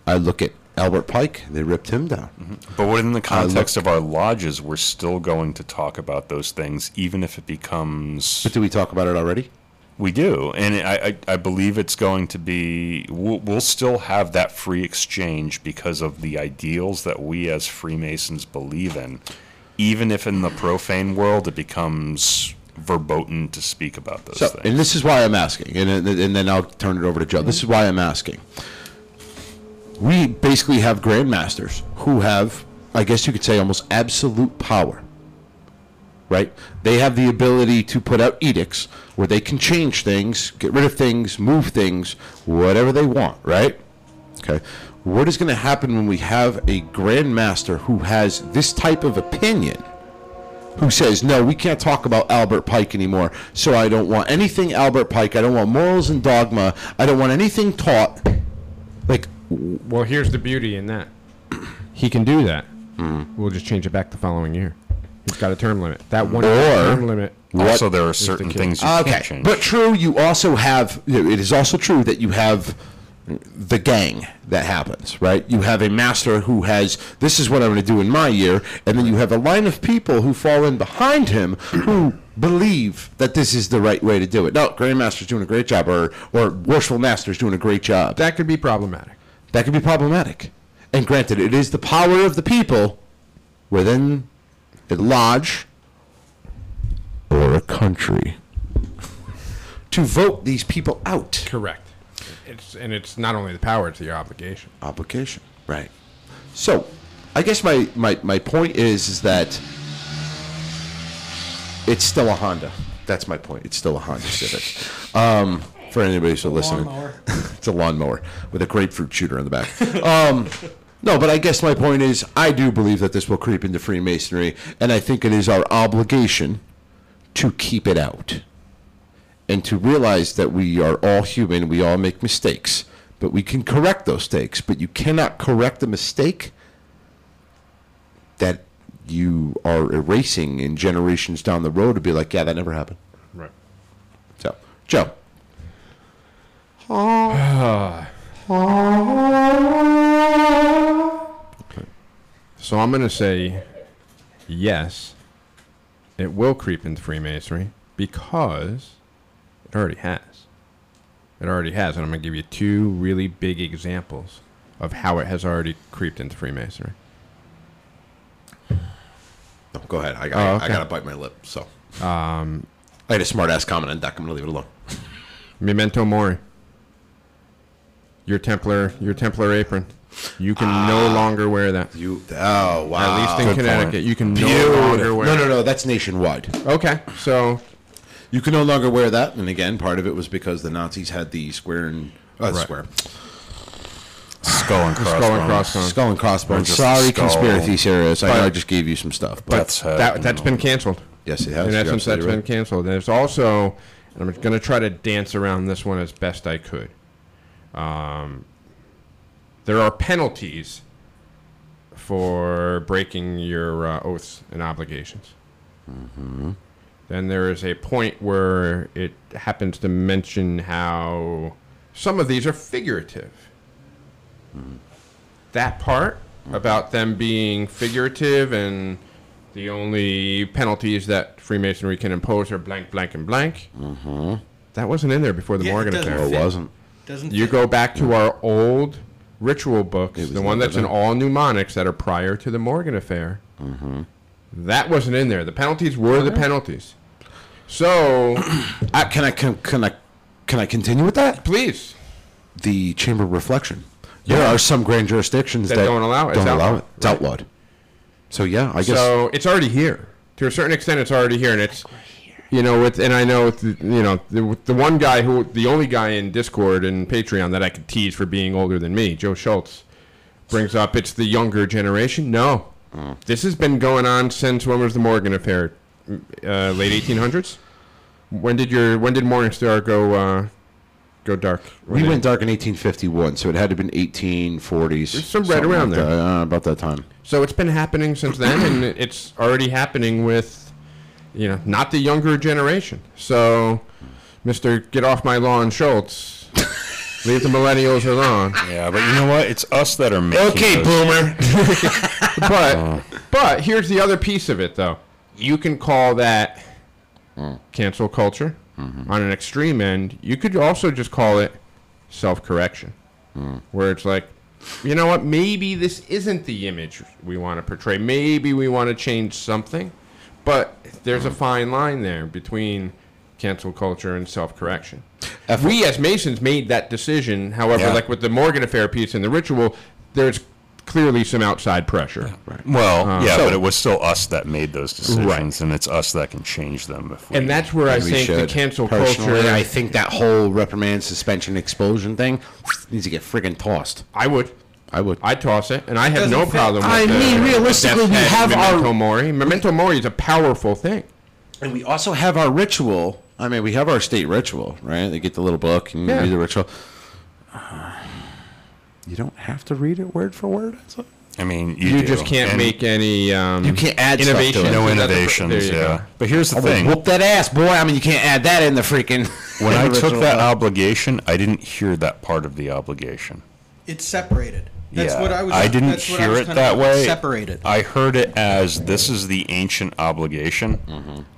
I look at Albert Pike, they ripped him down. Mm-hmm. But within the look- context of our lodges, we're still going to talk about those things, even if it becomes. But do we talk about it already? We do, and I, I, I believe it's going to be. We'll, we'll still have that free exchange because of the ideals that we as Freemasons believe in, even if in the profane world it becomes verboten to speak about those So, things. and this is why I'm asking, and, and and then I'll turn it over to Joe. This is why I'm asking. We basically have grandmasters who have, I guess you could say, almost absolute power. Right? They have the ability to put out edicts where they can change things, get rid of things, move things, whatever they want. Right? Okay. What is going to happen when we have a grandmaster who has this type of opinion? who says, no, we can't talk about Albert Pike anymore, so I don't want anything Albert Pike. I don't want morals and dogma. I don't want anything taught. Like, Well, here's the beauty in that. He can do that. Hmm. We'll just change it back the following year. He's got a term limit. That one Or- term limit. also, there are certain key. things you okay, can't change. but true, you also have, it is also true that you have the gang that happens, right? You have a master who has, this is what I'm going to do in my year, and then you have a line of people who fall in behind him who believe that this is the right way to do it. No, Grandmaster's doing a great job, or, or Worshipful Master's doing a great job. That could be problematic. That could be problematic. And granted, it is the power of the people within a lodge or a country to vote these people out. Correct. It's and it's not only the power; it's your obligation. Obligation. Right. So, I guess my, my, my point is, is that it's still a Honda. That's my point. It's still a Honda Civic. Um, for anybody who's listening. Lawnmower. it's a lawnmower with a grapefruit shooter in the back. Um, no, but I guess my point is, I do believe that this will creep into Freemasonry, and I think it is our obligation to keep it out and to realize that we are all human, we all make mistakes, but we can correct those mistakes. But you cannot correct a mistake that you are erasing in generations down the road to be like, yeah, that never happened. Right. So, Joe. So I'm going to say yes, it will creep into Freemasonry because it already has. It already has, and I'm going to give you two really big examples of how it has already creeped into Freemasonry. No, go ahead. I, Oh, I, okay. I gotta bite my lip. So, um, I had a smart ass comment on that. I'm gonna leave it alone. Memento Mori. Your Templar, your Templar apron. You can no longer wear that. You. Oh wow. At least in Good Connecticut, point. you can no longer wear. No, no, no. That's nationwide. Okay, so You can no longer wear that. And again, part of it was because the Nazis had the square and uh, Right. square skull and crossbones. skull and crossbones. skull and crossbones. Sorry, skull. conspiracy theorists. I know I just gave you some stuff, but Death's head. That, that's been canceled. yes, it has. In You're essence, that's absolutely been right. canceled. There's also, and I'm going to try to dance around this one as best I could. Um, there are penalties for breaking your uh, oaths and obligations. Then there is a point where it happens to mention how some of these are figurative. That part about them being figurative and the only penalties that Freemasonry can impose are blank, blank, and blank. Mm-hmm. That wasn't in there before the Yeah, Morgan affair. Or fit. wasn't. Doesn't. You go back to our old ritual books, the one that's in all mnemonics that are prior to the Morgan affair. Mm-hmm. That wasn't in there. The penalties were the penalties. So, Uh, can I can, can I can I continue with that? please, The chamber of reflection. There Yeah. are some grand jurisdictions That that, don't allow it. It's Don't allow outlawed. it. It's Right. outlawed. So yeah, I guess. so it's already here. To a certain extent, it's already here, and it's you know, with and I know, the, you know, the, the one guy who, the only guy in Discord and Patreon that I could tease for being older than me, Joe Schultz, brings up it's the younger generation. No, this has been going on since when was the Morgan affair? Uh, late 1800s. When did your when did Morningstar go uh, go dark. We went dark in 1851, so it had to have been 1840s. It's some right around like there. that, uh, about that time. So it's been happening since then, and it's already happening with, you know, not the younger generation. So, Mister, get off my lawn, Schultz. Leave the millennials alone. Yeah, but you know what? It's us that are making Okay, those- boomer. But uh. but here's the other piece of it, though. You can call that mm. cancel culture mm-hmm. on an extreme end. You could also just call it self correction, mm. where it's like, you know what? Maybe this isn't the image we want to portray. Maybe we want to change something, but there's a fine line there between cancel culture and self correction. We as Masons made that decision. However, Yeah. like with the Morgan affair piece and the ritual, there's clearly some outside pressure. Well, um, yeah, So- but it was still us that made those decisions, and it's us that can change them. If we, And that's where I We think the cancel Personally, culture. I think that whole reprimand, suspension, expulsion thing needs to get friggin' tossed. I would. I would. I'd toss it, and I have Doesn't no fit. problem. With it. I the- mean, the realistically, we head have our- memento mori. Memento mori is a powerful thing. And we also have our ritual. I mean, we have our state ritual, right? They get the little book and Yeah. read the ritual. Uh, you don't have to read it word for word. That's. I mean, you, You, do, just can't and make any. Um, You can't add stuff to innovation. it. no That's innovations. there you Yeah, go. but here's the I'm thing: whoop that ass, boy. I mean, you can't add that in the freaking. when I took ritual. that obligation, I didn't hear that part of the obligation. It's separated. That's yeah, what I was. I didn't that's what I hear was it kinda that way. Separated. I heard it as this is the ancient obligation,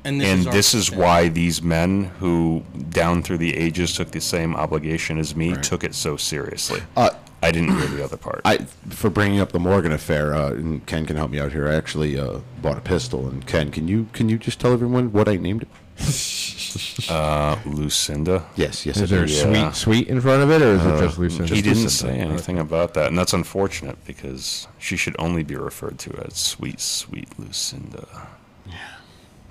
and and our- this is why these men who down through the ages took the same obligation as me took it so seriously. Uh, I didn't hear the other part. I for bringing up the Morgan affair, uh, and Ken can help me out here. I actually uh, bought a pistol, and Ken, can you can you just tell everyone what I named it? uh, Lucinda. Yes, yes. Is I there a. Yeah. sweet sweet in front of it, or is it just Lucinda? He didn't Lucinda. say anything about that, and that's unfortunate because she should only be referred to as sweet, sweet Lucinda. Yeah.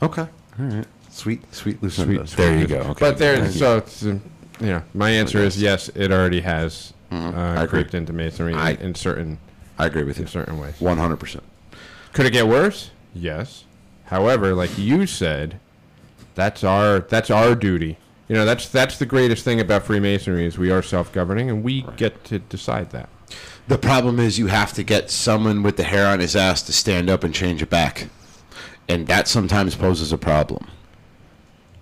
Okay, all right. Sweet, sweet Lucinda. Sweet. There you go. Okay. But there, so it's, um, yeah. My answer is yes. It already has uh, I agree. creeped into masonry in- I- in certain I agree with you. in certain ways. One hundred percent. Could it get worse? Yes. However, like you said, that's our that's our duty. You know, that's that's the greatest thing about Freemasonry is we are self-governing and we get to decide that. The problem is you have to get someone with the hair on his ass to stand up and change it back, and that sometimes poses a problem.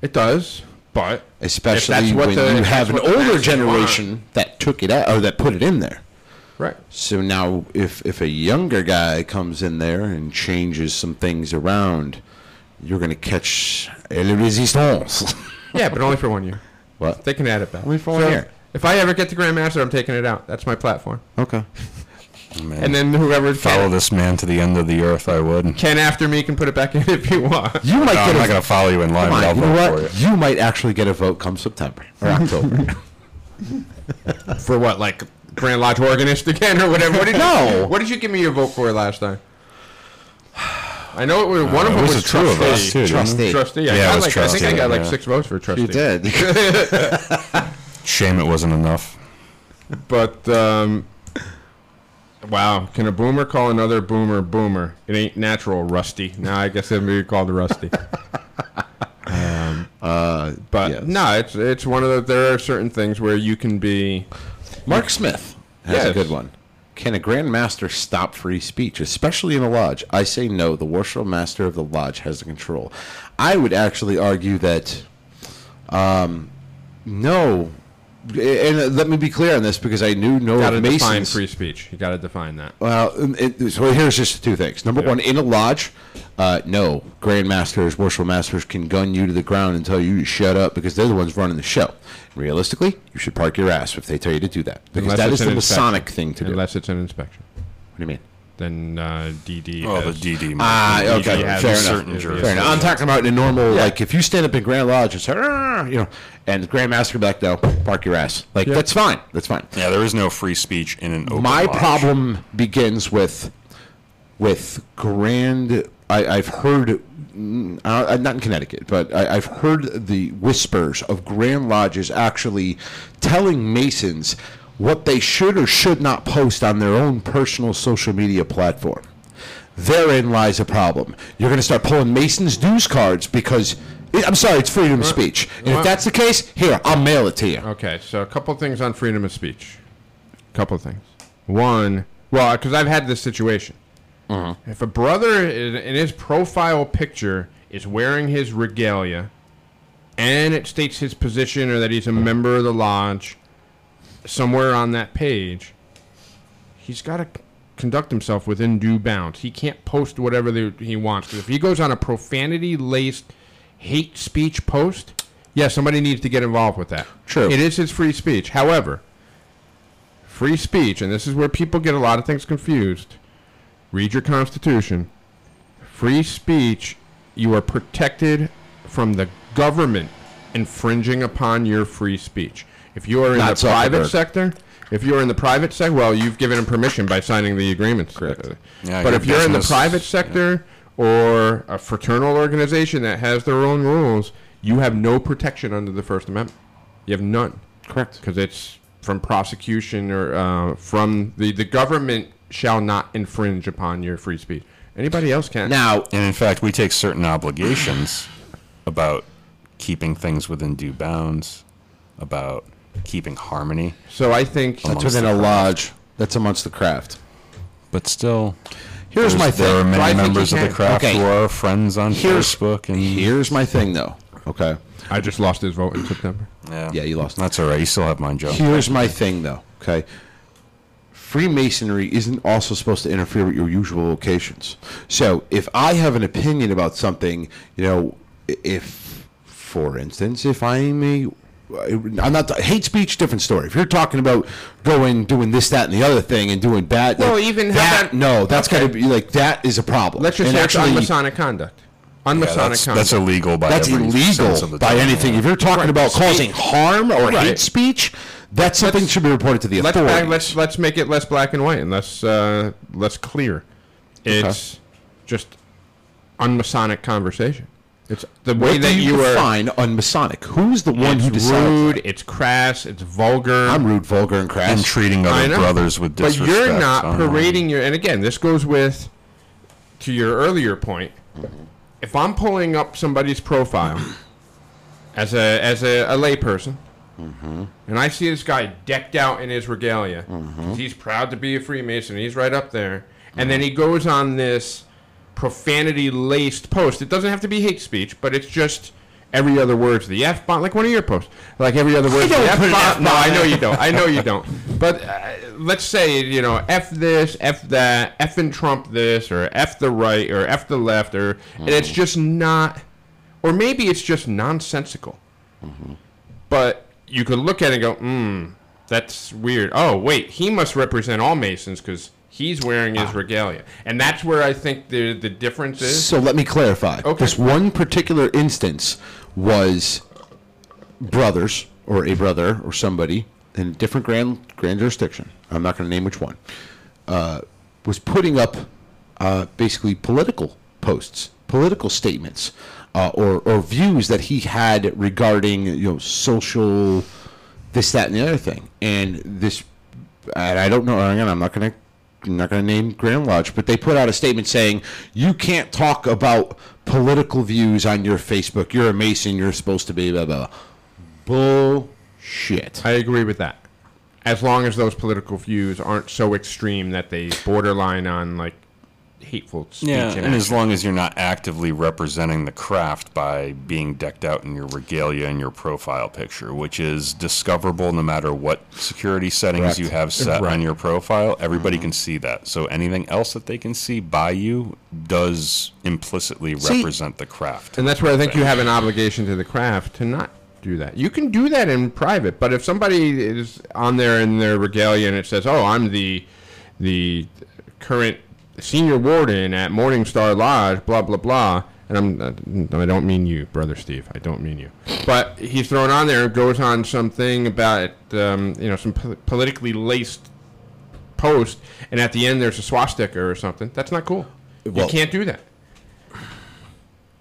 It does, but Especially when the- you have an older generation that took it out or that put it in there. right. So now, if if a younger guy comes in there and changes some things around, you're going to catch el resistance. Yeah, but only for one year. what? They can add it back. Only for one So, year. If I ever get to Grandmaster, I'm taking it out. That's my platform. Okay. Man, And then whoever follow can, this man to the end of the earth, I would. Ken after me can put it back in if you want. You might No, get I'm not going to follow you in line, Come I'll on, you know vote what? for you. You might actually get a vote come September or October. For what, like Grand Lodge organist again or whatever? What did No. You, what did you give me your vote for last time? I know it was one of it them was was, the two of us, too, didn't Trustee. Trustee. I, Yeah, it got was like, I think I got like yeah. six votes for trustee. you did. Shame it wasn't enough. But um, wow, can a boomer call another boomer boomer? It ain't natural, Rusty. Now I guess it'd be called Rusty. um, uh, but yes. no, it's it's one of the. There are certain things where you can be. Mark Smith has a good one. Can a Grand Master stop free speech, especially in a lodge? I say no. The worshipful master of the lodge has the control. I would actually argue that, um, no. And let me be clear on this because I knew no Got to define Masons. free speech. You got to define that. Well, um, it, so here's just two things. Number Yeah. one, in a lodge, uh, no, grandmasters, worshipful masters can gun you to the ground and tell you to shut up because they're the ones running the show. Realistically, you should park your ass if they tell you to do that because Unless that it's is an the inspection. Masonic thing to do. Unless it's an inspection, what do you mean? Then uh, DD. Oh, the DD. Ah, man. okay, DD fair enough. certain Fair Fair enough. I'm talking about in a normal, Yeah. like if you stand up in Grand Lodge and say, you know, and the Grandmaster be like, no, park your ass. Like Yeah. that's fine. That's fine. Yeah, there is no free speech in an open My lodge. problem begins with with grand. I, I've heard, mm, uh, not in Connecticut, but I, I've heard the whispers of grand lodges actually telling Masons what they should or should not post on their own personal social media platform. Therein lies a problem. You're going to start pulling Masons dues cards because I'm sorry, it's freedom of speech. And if that's the case, here, I'll mail it to you. Okay, so a couple things on freedom of speech. A couple things. One, well, because I've had this situation. Uh-huh. If a brother in, in his profile picture is wearing his regalia, and it states his position or that he's a member of the lodge, somewhere on that page, he's got to conduct himself within due bounds. He can't post whatever the, he wants. if he goes on a profanity-laced hate speech post, yeah, somebody needs to get involved with that. True. It is his free speech. However, free speech, and this is where people get a lot of things confused. Read your Constitution. Free speech, you are protected from the government infringing upon your free speech. If you are in Not the private Zuckerberg. sector, if you are in the private sector, well, you've given them permission by signing the agreements. Correct. Uh, Yeah, but your if you're in the business- private sector or a fraternal organization that has their own rules, you have no protection under the First Amendment. You have none Correct. because it's from prosecution or uh, from the the government shall not infringe upon your free speech. Anybody else can. Now, And in fact, we take certain obligations about keeping things within due bounds, about keeping harmony, so I think that's Amongst within the a craft. lodge. That's amongst the craft. but still, Here's there's- my there are thing. many think you members of the can. craft Okay. who are friends on Here's- Facebook, and Here's my thing, though. Okay. I just lost his vote in September. yeah, Yeah, you lost. That's all right. You still have mine, Joe. Here's my thing, though. Okay. Freemasonry isn't also supposed to interfere with your usual locations. So if I have an opinion about something, you know, i- if, for instance, if I'm a I'm not hate speech. Different story. If you're talking about going doing this, that, and the other thing, and doing bad, Well, like, even how that, no, that's okay. got to be like that is a problem. Let's just And say it's actually, unmasonic conduct. Unmasonic Yeah, that's, conduct. that's illegal by that's illegal by anything. If you're talking Right. about causing harm or Right. hate speech, that's something Let's- should be reported to the let's authorities. back, let's let's make it less black and white and less uh, less clear. It's just unmasonic conversation. It's the way What that do you, you are. define unmasonic? Who's the one It's who decides? rude. that? It's crass. It's vulgar. I'm rude, vulgar, and crass. and treating other know. brothers with but you're not online. parading your. And again, this goes with to your earlier point. Mm-hmm. If I'm pulling up somebody's profile as a as a, a layperson, mm-hmm. and I see this guy decked out in his regalia, mm-hmm. 'cause he's proud to be a Freemason. He's right up there, and then he goes on this profanity laced post. It doesn't have to be hate speech, but it's just. Every other word's the F bomb, like one of your posts. Like every other word's the f bomb. No, I know you don't. I know you don't. But uh, let's say you know F this, F that, F and Trump this, or F the right, or F the left, or and it's just not, or maybe it's just nonsensical. But you could look at it and go, hmm, that's weird. Oh wait, he must represent all Masons because he's wearing his regalia, and that's where I think the the difference is. So let me clarify. Okay. This one particular instance was brothers or a brother or somebody in a different grand grand jurisdiction. I'm not going to name which one. Uh, was putting up uh, basically political posts, political statements, uh, or or views that he had regarding you know social this that and the other thing. And this and I don't know. Again, I'm not going to. I'm not going to name Grand Lodge, but they put out a statement saying you can't talk about political views on your Facebook. You're a Mason. You're supposed to be blah blah. blah. Bullshit. I agree with that. As long as those political views aren't so extreme that they borderline on like hateful speech. Yeah, and and as long as you're not actively representing the craft by being decked out in your regalia and your profile picture, which is discoverable no matter what security settings Correct. you have set Right. on your profile, everybody mm-hmm. can see that. So anything else that they can see by you does implicitly See- represent the craft. And that's where I think you have an obligation to the craft to not do that. You can do that in private, but if somebody is on there in their regalia and it says, "Oh, I'm the the current senior warden at Morningstar Lodge," blah blah blah, and I'm uh, I don't mean you, brother Steve. I don't mean you. But he's thrown on there goes on something about um, you know some po- politically laced post, and at the end there's a swastika or something. That's not cool. Well- you can't do that.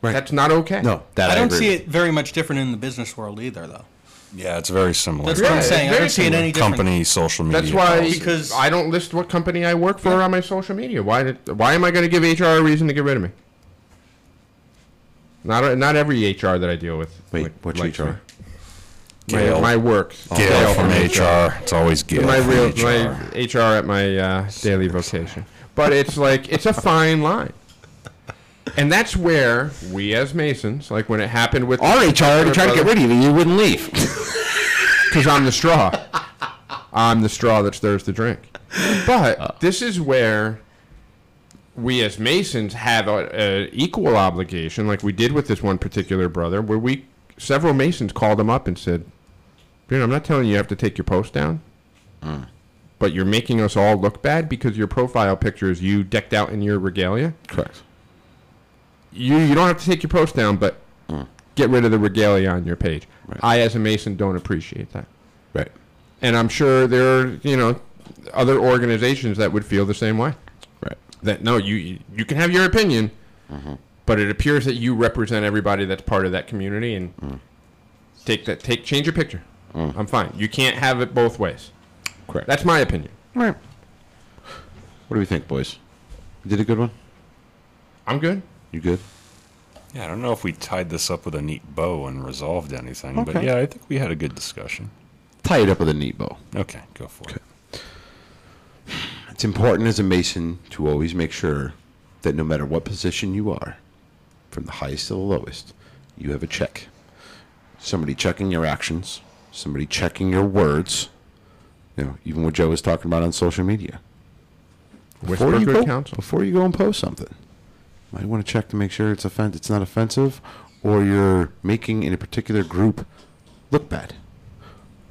Right. That's not okay. No, that I don't agree see with. it very much different in the business world either, though. Yeah, it's very similar. That's Yeah, what I'm saying. I Very don't see it any different. Company social media. That's why policy. Because- I don't list what company I work for on my social media. Why did, why am I going to give HR a reason to get rid of me? Not not every HR that I deal with. Wait, like- which likes HR? Gail. My, my work. Gail from HR. It's always Gail. my from real HR. my HR at my uh, daily vocation. But it's like it's a fine line, and that's where we as Masons, like when it happened with Our HR already tried to get rid of you. You wouldn't leave. because I'm the straw. I'm the straw that stirs the drink. But uh. this is where we as Masons have a, a equal obligation, like we did with this one particular brother, where we several Masons called him up and said, "Dude, I'm not telling you you have to take your post down, mm. but you're making us all look bad because your profile picture is you decked out in your regalia. Correct. You you don't have to take your post down, but mm. get rid of the regalia on your page. I, as a Mason, don't appreciate that." Right. And I'm sure there are, you know, other organizations that would feel the same way. Right. That no, you you can have your opinion, mm-hmm. but it appears that you represent everybody that's part of that community and mm. take that take change your picture. Mm. I'm fine. You can't have it both ways. Correct. That's my opinion. right. What do we think, boys? You did a good one. I'm good. You good? Yeah, I don't know if we tied this up with a neat bow and resolved anything, but yeah, I think we had a good discussion. Tie it up with a neat bow. Okay, go for it. It's important as a Mason to always make sure that no matter what position you are, from the highest to the lowest, you have a check. Somebody checking your actions, somebody checking your words. You know, even what Joe was talking about on social media. Whisper you good go, counsel. before you go and post something, you might want to check to make sure it's offen- it's not offensive, or you're making in a particular group look bad.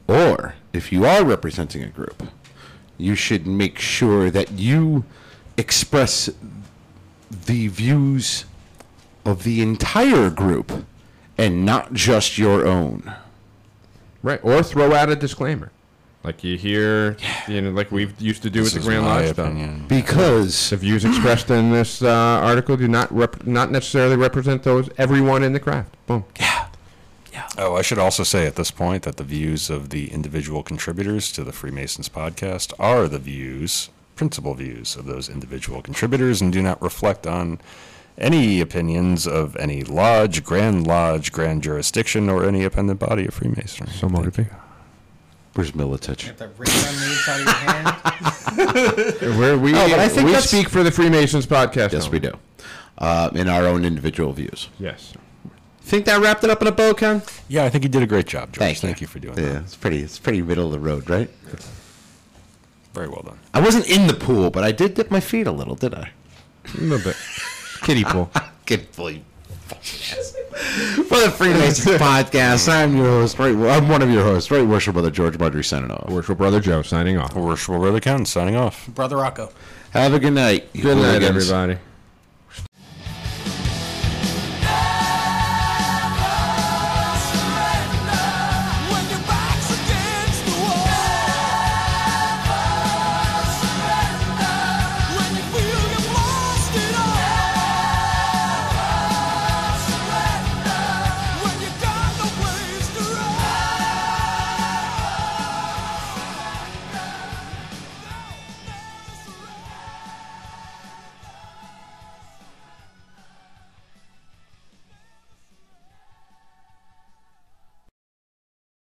Or if you are representing a group, you should make sure that you express the views of the entire group and not just your own. Right. Or throw out a disclaimer. Like you hear, you know, like we used to do This with the Grand my Lodge stuff. Because The views expressed in this uh, article do not rep- not necessarily represent those everyone in the craft. Boom. Yeah. Yeah. Oh, I should also say at this point that the views of the individual contributors to the Freemasons podcast are the views, principal views of those individual contributors, and do not reflect on any opinions of any lodge, grand lodge, grand jurisdiction, or any appendant body of Freemasonry. So motivated. Where's Militich? Got that ring on the inside of your hand. Where we Oh, but I think we that's- speak for the Freemasons podcast. Yes, only. we do. Uh, in our own individual views. Yes. Think that wrapped it up in a bow, Ken? Yeah, I think you did a great job, George. Thank Thank, you. you. for doing Yeah, that. it's pretty. It's pretty middle of the road, right? Very well done. I wasn't in the pool, but I did dip my feet a little, did I? A little bit. Kiddie pool. Good fully. For the Freemasons podcast, I'm your host. Right, I'm one of your hosts, right, worship brother George Marjorie signing off. Worshipful Brother Joe signing off. Worshipful Brother Ken signing off. Brother Rocco. Have a good night. you Good night, hooligans. everybody.